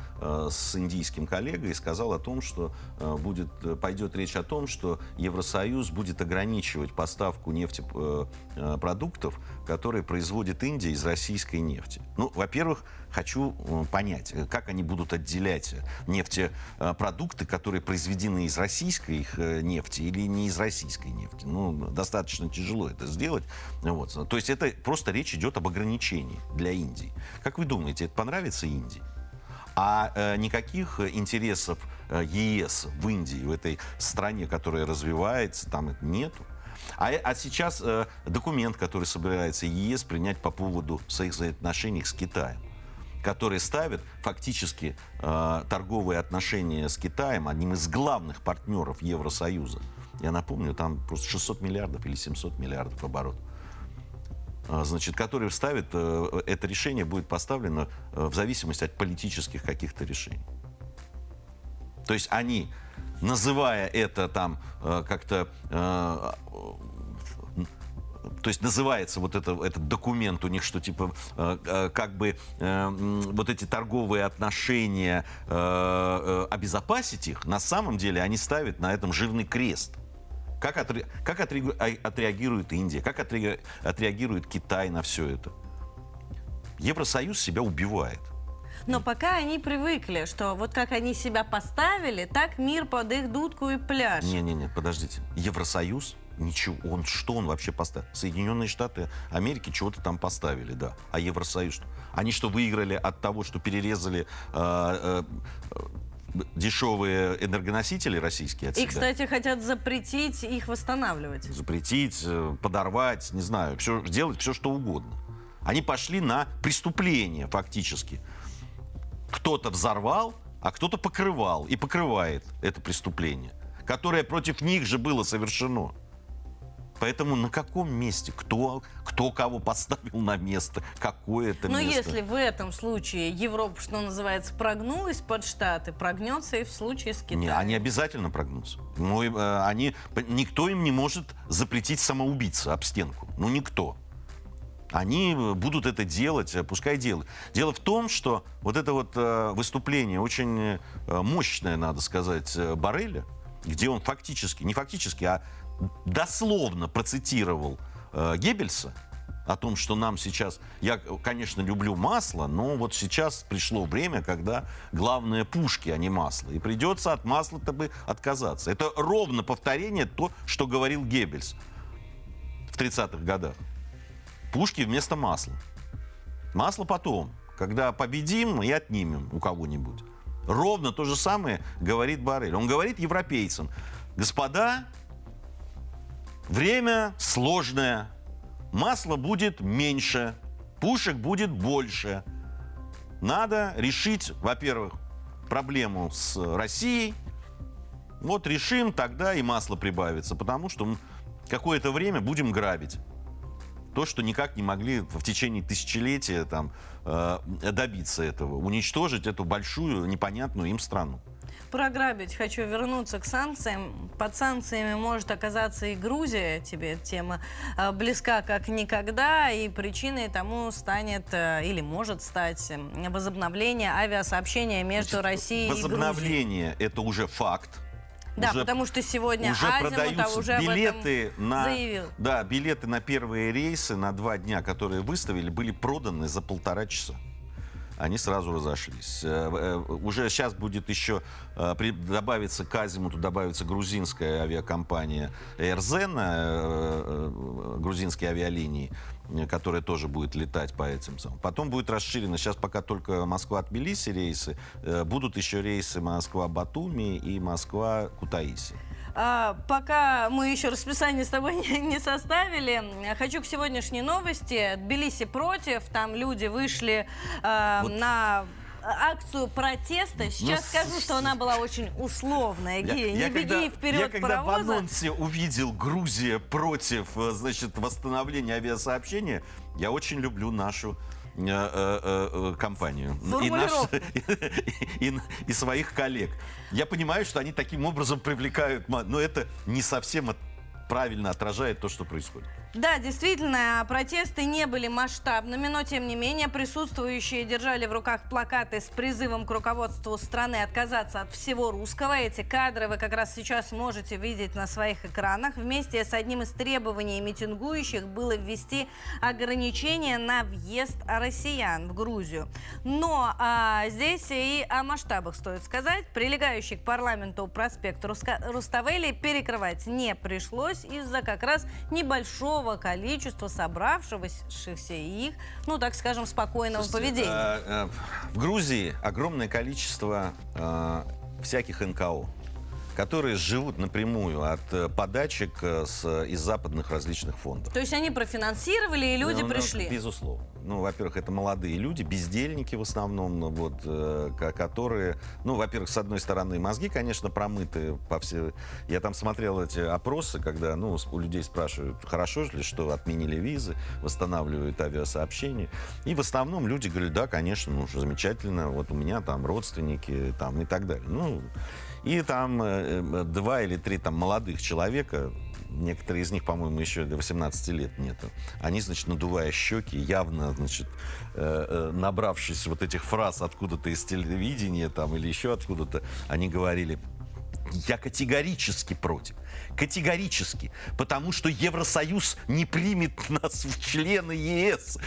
с индийским коллегой сказал о том, что э, будет, пойдет речь о том, что Евросоюз будет ограничивать поставку нефтепродуктов, э, которые производит Индия из российской нефти. Ну, во-первых, хочу э, понять, э, как они будут отделять нефтепродукты, которые произведены из российской э, нефти или не из российской нефти. Ну, достаточно тяжело это сделать. Вот. То есть это просто речь идет об ограничении для Индии. Как вы думаете, это понравится Индии? А э, никаких интересов э, ЕС в Индии, в этой стране, которая развивается, там нету. А, а сейчас э, документ, который собирается ЕС принять по поводу своих взаимоотношений с Китаем который ставит фактически э, торговые отношения с Китаем одним из главных партнеров Евросоюза. Я напомню, там просто 600 миллиардов или 700 миллиардов оборот. Э, значит, который ставит, э, это решение будет поставлено э, в зависимости от политических каких-то решений. То есть они, называя это там э, как-то то есть называется вот это, этот документ у них, что типа как бы вот эти торговые отношения обезопасить их, на самом деле они ставят на этом жирный крест. Как, отре, как отре, а, отреагирует Индия, как отре, отреагирует Китай на все это? Евросоюз себя убивает. Но пока они привыкли, что вот как они себя поставили, так мир под их дудку и пляж. Не-не-не, подождите. Евросоюз Ничего, он что он вообще поставил? Соединенные Штаты Америки чего-то там поставили, да. А Евросоюз? Они что, выиграли от того, что перерезали э, э, дешевые энергоносители российские от И, кстати, хотят запретить их восстанавливать. Запретить, э, подорвать, не знаю, все, сделать все, что угодно. Они пошли на преступление фактически. Кто-то взорвал, а кто-то покрывал и покрывает это преступление, которое против них же было совершено. Поэтому на каком месте? Кто, кто кого поставил на место? Какое это Но место? если в этом случае Европа, что называется, прогнулась под Штаты, прогнется и в случае с Китаем. Не, они обязательно прогнутся. Ну, э, они, никто им не может запретить самоубийца об стенку. Ну, никто. Они будут это делать, э, пускай делают. Дело в том, что вот это вот э, выступление очень э, мощное, надо сказать, э, Барреля, где он фактически, не фактически, а дословно процитировал э, Геббельса о том, что нам сейчас... Я, конечно, люблю масло, но вот сейчас пришло время, когда главное пушки, а не масло. И придется от масла-то бы отказаться. Это ровно повторение то, что говорил Геббельс в 30-х годах. Пушки вместо масла. Масло потом, когда победим и отнимем у кого-нибудь. Ровно то же самое говорит Барель. Он говорит европейцам, господа, Время сложное. Масла будет меньше, пушек будет больше. Надо решить, во-первых, проблему с Россией. Вот решим, тогда и масло прибавится, потому что какое-то время будем грабить. То, что никак не могли в течение тысячелетия там, э, добиться этого, уничтожить эту большую непонятную им страну. Програбить. Хочу вернуться к санкциям. Под санкциями может оказаться и Грузия. Тебе эта тема э, близка как никогда. И причиной тому станет э, или может стать возобновление авиасообщения между Значит, Россией и Грузией. Возобновление – это уже факт. Да, Уже- потому что сегодня уже Азимутов продаются уже билеты на заявил. да билеты на первые рейсы на два дня, которые выставили, были проданы за полтора часа. Они сразу разошлись. Э, э, Уже сейчас будет еще э, добавится к Азимуту, добавится грузинская авиакомпания Эрзен, э, э, грузинские авиалинии, которая тоже будет летать по этим самым. Потом будет расширено. Сейчас пока только Москва-Тбилиси рейсы. Будут еще рейсы Москва-Батуми и Москва-Кутаиси. А, пока мы еще расписание с тобой не, не составили, хочу к сегодняшней новости. Тбилиси против, там люди вышли а, Вот. на акцию протеста. Сейчас Ну, скажу, что она была очень условная. Я- Гея, не я беги когда- Я вперед когда в паровоза. анонсе увидел Грузия против, э, значит, восстановления авиасообщения, я очень люблю нашу э, э, э, э, компанию. И, наш- Формулировку. и- и своих коллег. Я понимаю, что они таким образом привлекают, но это не совсем правильно отражает то, что происходит. Да, действительно, протесты не были масштабными, но тем не менее присутствующие держали в руках плакаты с призывом к руководству страны отказаться от всего русского. Эти кадры вы как раз сейчас можете видеть на своих экранах. Вместе с одним из требований митингующих было ввести ограничения на въезд россиян в Грузию. Но а, здесь и о масштабах стоит сказать. Прилегающий к парламенту проспект Руска- Руставели перекрывать не пришлось из-за как раз небольшого количества собравшихся и их, ну так скажем, спокойного Слушайте, поведения. э, э, В Грузии огромное количество э, всяких НКО, которые живут напрямую от э, подачек э, с, из западных различных фондов. То есть они профинансировали, и люди Ну, ну, пришли. Безусловно. Ну, во-первых, это молодые люди, бездельники в основном, ну, вот, э, ко- которые, ну, во-первых, с одной стороны, мозги, конечно, промыты по все. Я там смотрел эти опросы, когда, ну, у людей спрашивают, хорошо ли, что отменили визы, восстанавливают авиасообщение. И в основном люди говорят, да, конечно, ну, замечательно, вот у меня там родственники, там и так далее. Ну, и там э, э, два или три там молодых человека, некоторые из них, по-моему, еще до 18 лет нету. Они, значит, надувая щеки, явно, значит, э, набравшись вот этих фраз откуда-то из телевидения там или еще откуда-то, они говорили, я категорически против. Категорически. Потому что Евросоюз не примет нас в члены ЕС.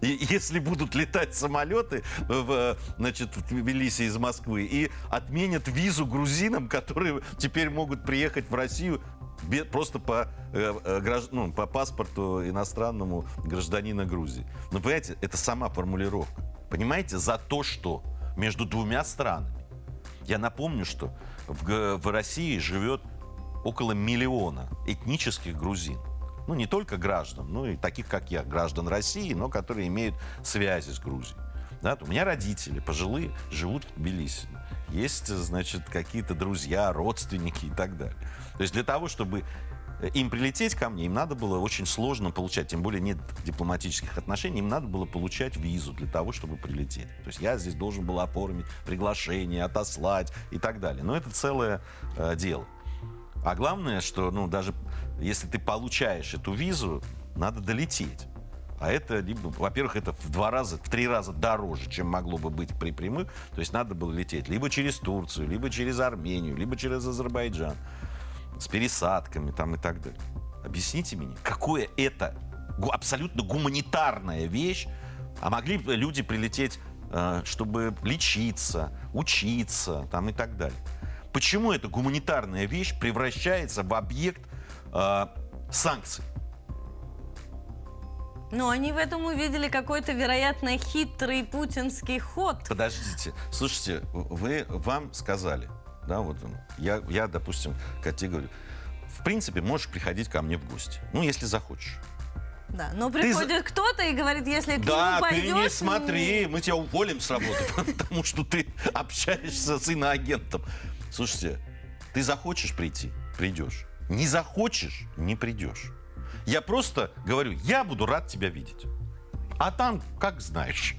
Если будут летать самолеты в, значит, в Тбилиси из Москвы и отменят визу грузинам, которые теперь могут приехать в Россию просто по, э, э, ну, по паспорту иностранному гражданина Грузии. Но, понимаете, это сама формулировка. Понимаете, за то, что между двумя странами я напомню, что в, в России живет около миллиона этнических грузин. Ну, не только граждан, но и таких, как я, граждан России, но которые имеют связи с Грузией. Да, у меня родители пожилые живут в Тбилиси. Есть, значит, какие-то друзья, родственники и так далее. То есть для того, чтобы э, им прилететь ко мне, им надо было очень сложно получать, тем более нет дипломатических отношений, им надо было получать визу для того, чтобы прилететь. То есть я здесь должен был оформить приглашение, отослать и так далее. Но это целое э, дело. А главное, что, ну, даже если ты получаешь эту визу, надо долететь. А это, во-первых, это в два раза, в три раза дороже, чем могло бы быть при прямых. То есть надо было лететь либо через Турцию, либо через Армению, либо через Азербайджан. С пересадками там и так далее. Объясните мне, какое это абсолютно гуманитарная вещь, а могли бы люди прилететь, э, чтобы лечиться, учиться там и так далее. Почему эта гуманитарная вещь превращается в объект э, санкций? Но они в этом увидели какой-то, вероятно, хитрый путинский ход. Подождите, слушайте, вы вам сказали, да, вот я, я, допустим, Кате говорю, в принципе, можешь приходить ко мне в гости, ну, если захочешь. Да, но Ты приходит кто-то и говорит, если к Да, нему ты пойдешь... не смотри, мы тебя уволим с работы, потому что ты общаешься с иноагентом. Слушайте, ты захочешь прийти, придешь. Не захочешь, не придешь. Я просто говорю, я буду рад тебя видеть. А там, как знаешь.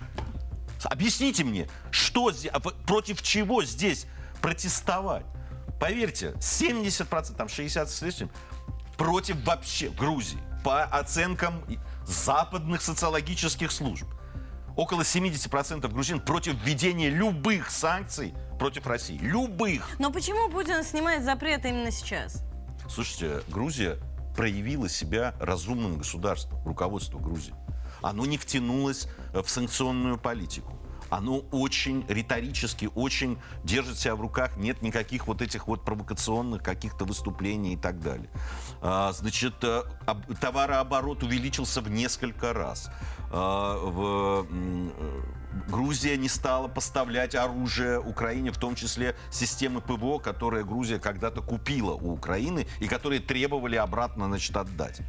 Объясните мне, что здесь, а против чего здесь протестовать. Поверьте, 70%, там 60 с лишним, против вообще Грузии. По оценкам западных социологических служб. Около 70% грузин против введения любых санкций против России. Любых. Но почему Путин снимает запрет именно сейчас? Слушайте, Грузия проявила себя разумным государством, руководство Грузии. Оно не втянулось в санкционную политику оно очень риторически, очень держит себя в руках, нет никаких вот этих вот провокационных каких-то выступлений и так далее. А, значит, э, товарооборот увеличился в несколько раз. А, в, Грузия не стала поставлять оружие Украине, в том числе системы ПВО, которые Грузия когда-то купила у Украины и которые требовали обратно значит, отдать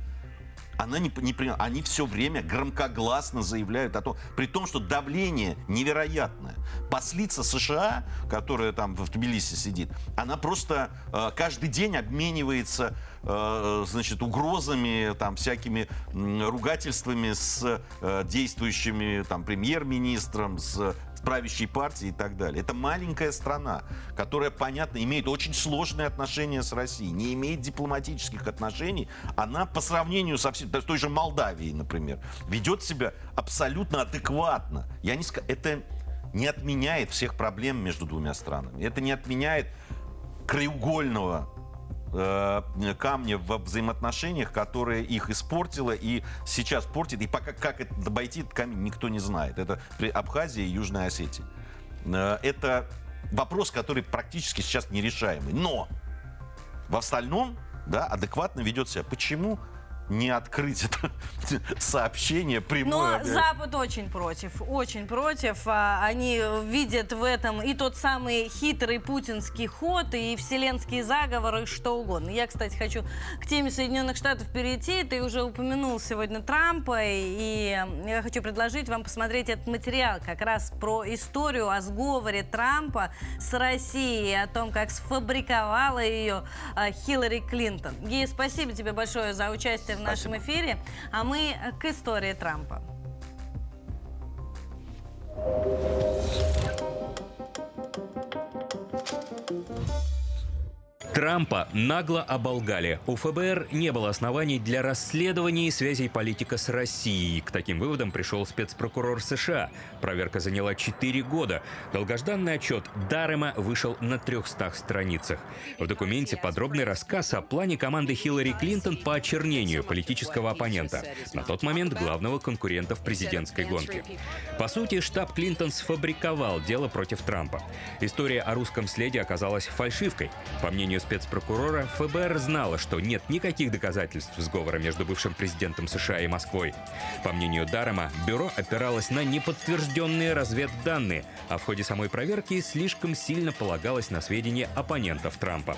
она не, не Они все время громкогласно заявляют о том, при том, что давление невероятное. Послица США, которая там в Тбилиси сидит, она просто э, каждый день обменивается э, значит, угрозами, там, всякими ругательствами с э, действующими там, премьер-министром, с правящей партии и так далее. Это маленькая страна, которая, понятно, имеет очень сложные отношения с Россией, не имеет дипломатических отношений. Она по сравнению со всей, с той же Молдавией, например, ведет себя абсолютно адекватно. Я не скажу, это не отменяет всех проблем между двумя странами. Это не отменяет краеугольного камня в взаимоотношениях, которые их испортило и сейчас портит. И пока как это обойти этот камень, никто не знает. Это при Абхазии и Южной Осетии. Э, это вопрос, который практически сейчас нерешаемый. Но в остальном да, адекватно ведет себя. Почему? Не открыть это сообщение прямое. Но Запад очень против, очень против. А, они видят в этом и тот самый хитрый путинский ход, и вселенские заговоры, и что угодно. Я, кстати, хочу к теме Соединенных Штатов перейти. Ты уже упомянул сегодня Трампа, и я хочу предложить вам посмотреть этот материал как раз про историю о сговоре Трампа с Россией, о том, как сфабриковала ее а, Хиллари Клинтон. Гия, спасибо тебе большое за участие в нашем Спасибо. эфире. А мы к истории Трампа. Трампа нагло оболгали. У ФБР не было оснований для расследования связей политика с Россией. К таким выводам пришел спецпрокурор США. Проверка заняла 4 года. Долгожданный отчет Дарема вышел на 300 страницах. В документе подробный рассказ о плане команды Хиллари Клинтон по очернению политического оппонента, на тот момент главного конкурента в президентской гонке. По сути, штаб Клинтон сфабриковал дело против Трампа. История о русском следе оказалась фальшивкой. По мнению спецпрокурора, ФБР знала, что нет никаких доказательств сговора между бывшим президентом США и Москвой. По мнению Дарема, бюро опиралось на неподтвержденные разведданные, а в ходе самой проверки слишком сильно полагалось на сведения оппонентов Трампа.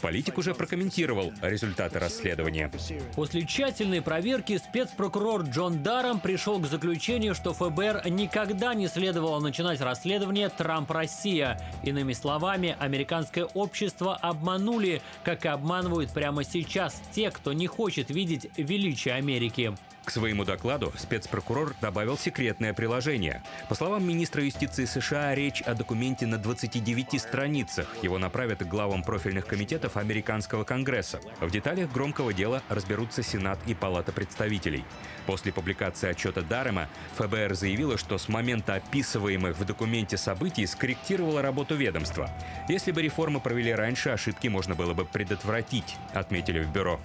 Политик уже прокомментировал результаты расследования. После тщательной проверки спецпрокурор Джон Даром пришел к заключению, что ФБР никогда не следовало начинать расследование «Трамп-Россия». Иными словами, американское общество обманули, как и обманывают прямо сейчас те, кто не хочет видеть величие Америки. К своему докладу спецпрокурор добавил секретное приложение. По словам министра юстиции США, речь о документе на 29 страницах. Его направят к главам профильных комитетов Американского Конгресса. В деталях громкого дела разберутся Сенат и Палата представителей. После публикации отчета Дарема ФБР заявило, что с момента описываемых в документе событий скорректировала работу ведомства. Если бы реформы провели раньше, ошибки можно было бы предотвратить, отметили в бюро.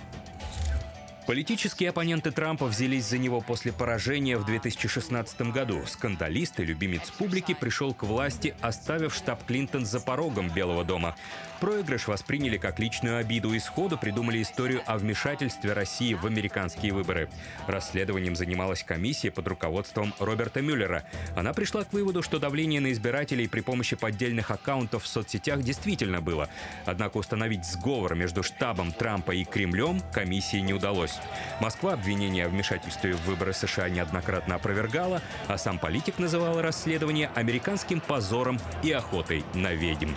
Политические оппоненты Трампа взялись за него после поражения в 2016 году. Скандалист и любимец публики пришел к власти, оставив штаб Клинтон за порогом Белого дома. Проигрыш восприняли как личную обиду и сходу придумали историю о вмешательстве России в американские выборы. Расследованием занималась комиссия под руководством Роберта Мюллера. Она пришла к выводу, что давление на избирателей при помощи поддельных аккаунтов в соцсетях действительно было. Однако установить сговор между штабом Трампа и Кремлем комиссии не удалось. Москва обвинения о вмешательстве в выборы США неоднократно опровергала, а сам политик называл расследование американским позором и охотой на ведьм.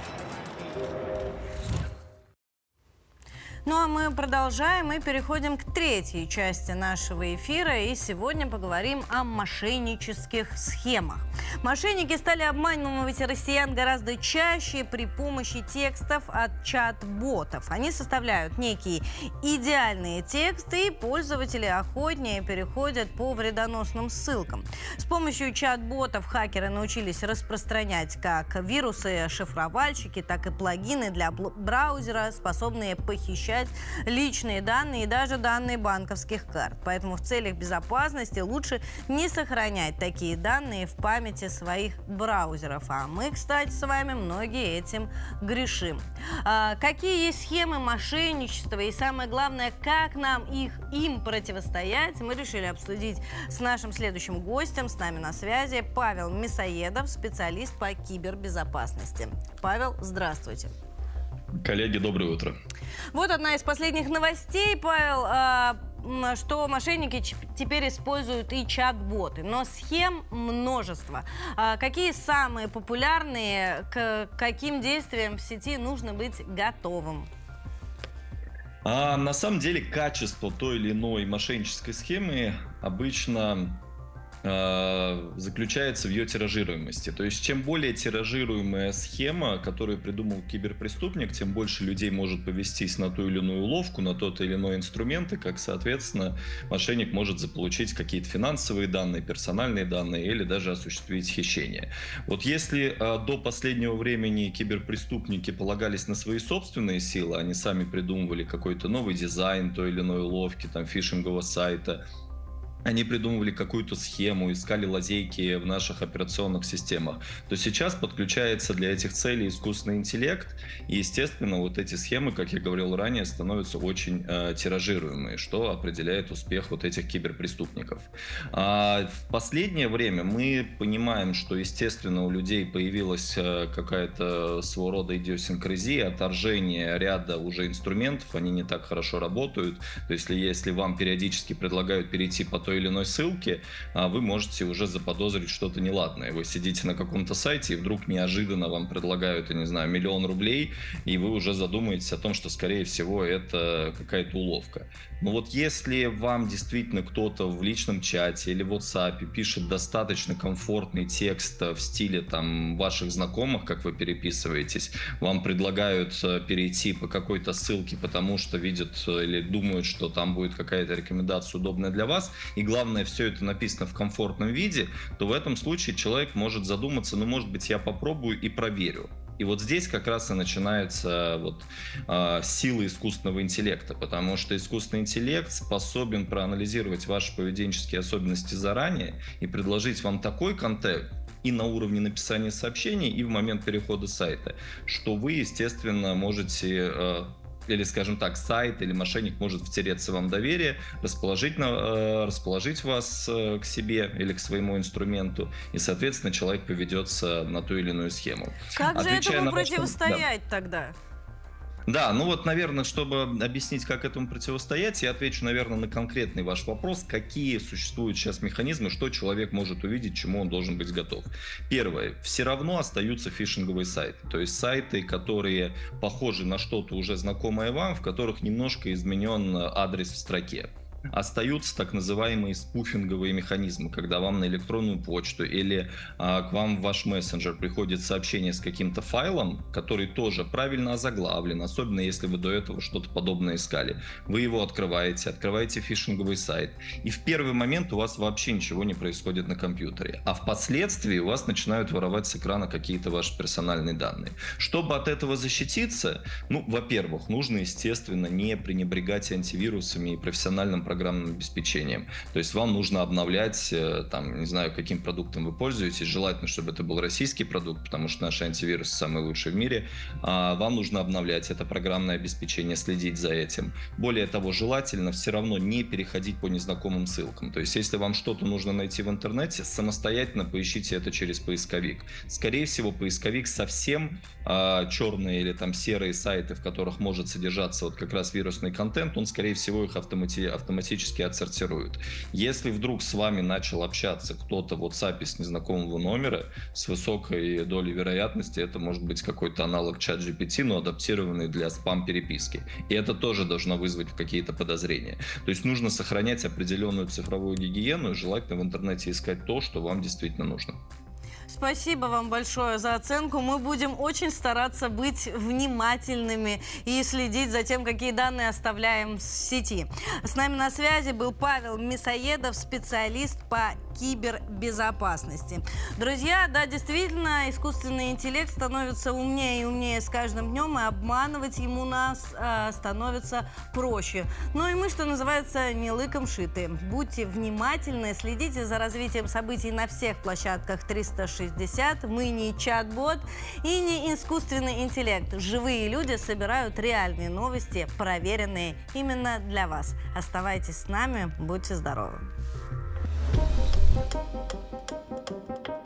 Ну а мы продолжаем и переходим к третьей части нашего эфира. И сегодня поговорим о мошеннических схемах. Мошенники стали обманывать россиян гораздо чаще при помощи текстов от чат-ботов. Они составляют некие идеальные тексты, и пользователи охотнее переходят по вредоносным ссылкам. С помощью чат-ботов хакеры научились распространять как вирусы, шифровальщики, так и плагины для браузера, способные похищать получать личные данные и даже данные банковских карт. Поэтому в целях безопасности лучше не сохранять такие данные в памяти своих браузеров. А мы, кстати, с вами многие этим грешим. А, какие есть схемы мошенничества и самое главное, как нам их им противостоять, мы решили обсудить с нашим следующим гостем. С нами на связи Павел Мясоедов, специалист по кибербезопасности. Павел, здравствуйте. Коллеги, доброе утро. Вот одна из последних новостей, Павел, а, что мошенники теперь используют и чат-боты, но схем множество. А какие самые популярные, к каким действиям в сети нужно быть готовым? А, на самом деле качество той или иной мошеннической схемы обычно заключается в ее тиражируемости. То есть, чем более тиражируемая схема, которую придумал киберпреступник, тем больше людей может повестись на ту или иную уловку, на тот или иной инструмент, и как, соответственно, мошенник может заполучить какие-то финансовые данные, персональные данные или даже осуществить хищение. Вот если э, до последнего времени киберпреступники полагались на свои собственные силы, они сами придумывали какой-то новый дизайн той или иной уловки, там, фишингового сайта, они придумывали какую-то схему, искали лазейки в наших операционных системах, то сейчас подключается для этих целей искусственный интеллект, и, естественно, вот эти схемы, как я говорил ранее, становятся очень э, тиражируемые, что определяет успех вот этих киберпреступников. А в последнее время мы понимаем, что, естественно, у людей появилась э, какая-то своего рода идиосинкразия, отторжение ряда уже инструментов, они не так хорошо работают, то есть если, если вам периодически предлагают перейти по той или иной ссылке, а, вы можете уже заподозрить что-то неладное. Вы сидите на каком-то сайте, и вдруг неожиданно вам предлагают, я не знаю, миллион рублей, и вы уже задумаетесь о том, что, скорее всего, это какая-то уловка. Но вот если вам действительно кто-то в личном чате или в WhatsApp пишет достаточно комфортный текст в стиле там ваших знакомых, как вы переписываетесь, вам предлагают э, перейти по какой-то ссылке, потому что видят э, или думают, что там будет какая-то рекомендация удобная для вас, и главное, все это написано в комфортном виде, то в этом случае человек может задуматься, ну, может быть, я попробую и проверю. И вот здесь как раз и начинается вот, э, сила искусственного интеллекта, потому что искусственный интеллект способен проанализировать ваши поведенческие особенности заранее и предложить вам такой контент, и на уровне написания сообщений, и в момент перехода сайта, что вы, естественно, можете э, или, скажем так, сайт или мошенник может втереться вам доверие, расположить, на, э, расположить вас э, к себе или к своему инструменту, и, соответственно, человек поведется на ту или иную схему. Как Отвечая же этому противостоять да. тогда? Да, ну вот, наверное, чтобы объяснить, как этому противостоять, я отвечу, наверное, на конкретный ваш вопрос, какие существуют сейчас механизмы, что человек может увидеть, чему он должен быть готов. Первое, все равно остаются фишинговые сайты, то есть сайты, которые похожи на что-то уже знакомое вам, в которых немножко изменен адрес в строке остаются так называемые спуфинговые механизмы, когда вам на электронную почту или а, к вам в ваш мессенджер приходит сообщение с каким-то файлом, который тоже правильно озаглавлен, особенно если вы до этого что-то подобное искали. Вы его открываете, открываете фишинговый сайт, и в первый момент у вас вообще ничего не происходит на компьютере, а впоследствии у вас начинают воровать с экрана какие-то ваши персональные данные. Чтобы от этого защититься, ну, во-первых, нужно, естественно, не пренебрегать антивирусами и профессиональным программированием программным обеспечением. То есть вам нужно обновлять, э, там, не знаю, каким продуктом вы пользуетесь. Желательно, чтобы это был российский продукт, потому что наши антивирусы самые лучшие в мире. А вам нужно обновлять это программное обеспечение, следить за этим. Более того, желательно все равно не переходить по незнакомым ссылкам. То есть если вам что-то нужно найти в интернете, самостоятельно поищите это через поисковик. Скорее всего, поисковик совсем а, черные или там серые сайты, в которых может содержаться вот как раз вирусный контент, он, скорее всего, их автомати автоматизирует автоматически отсортирует. Если вдруг с вами начал общаться кто-то в WhatsApp с незнакомого номера, с высокой долей вероятности это может быть какой-то аналог чат GPT, но адаптированный для спам-переписки. И это тоже должно вызвать какие-то подозрения. То есть нужно сохранять определенную цифровую гигиену и желательно в интернете искать то, что вам действительно нужно. Спасибо вам большое за оценку. Мы будем очень стараться быть внимательными и следить за тем, какие данные оставляем в сети. С нами на связи был Павел Мясоедов, специалист по кибербезопасности. Друзья, да, действительно, искусственный интеллект становится умнее и умнее с каждым днем, и обманывать ему нас э, становится проще. Ну и мы, что называется, не лыком шиты. Будьте внимательны, следите за развитием событий на всех площадках 360. Мы не чат-бот и не искусственный интеллект. Живые люди собирают реальные новости, проверенные именно для вас. Оставайтесь с нами, будьте здоровы. Thank you.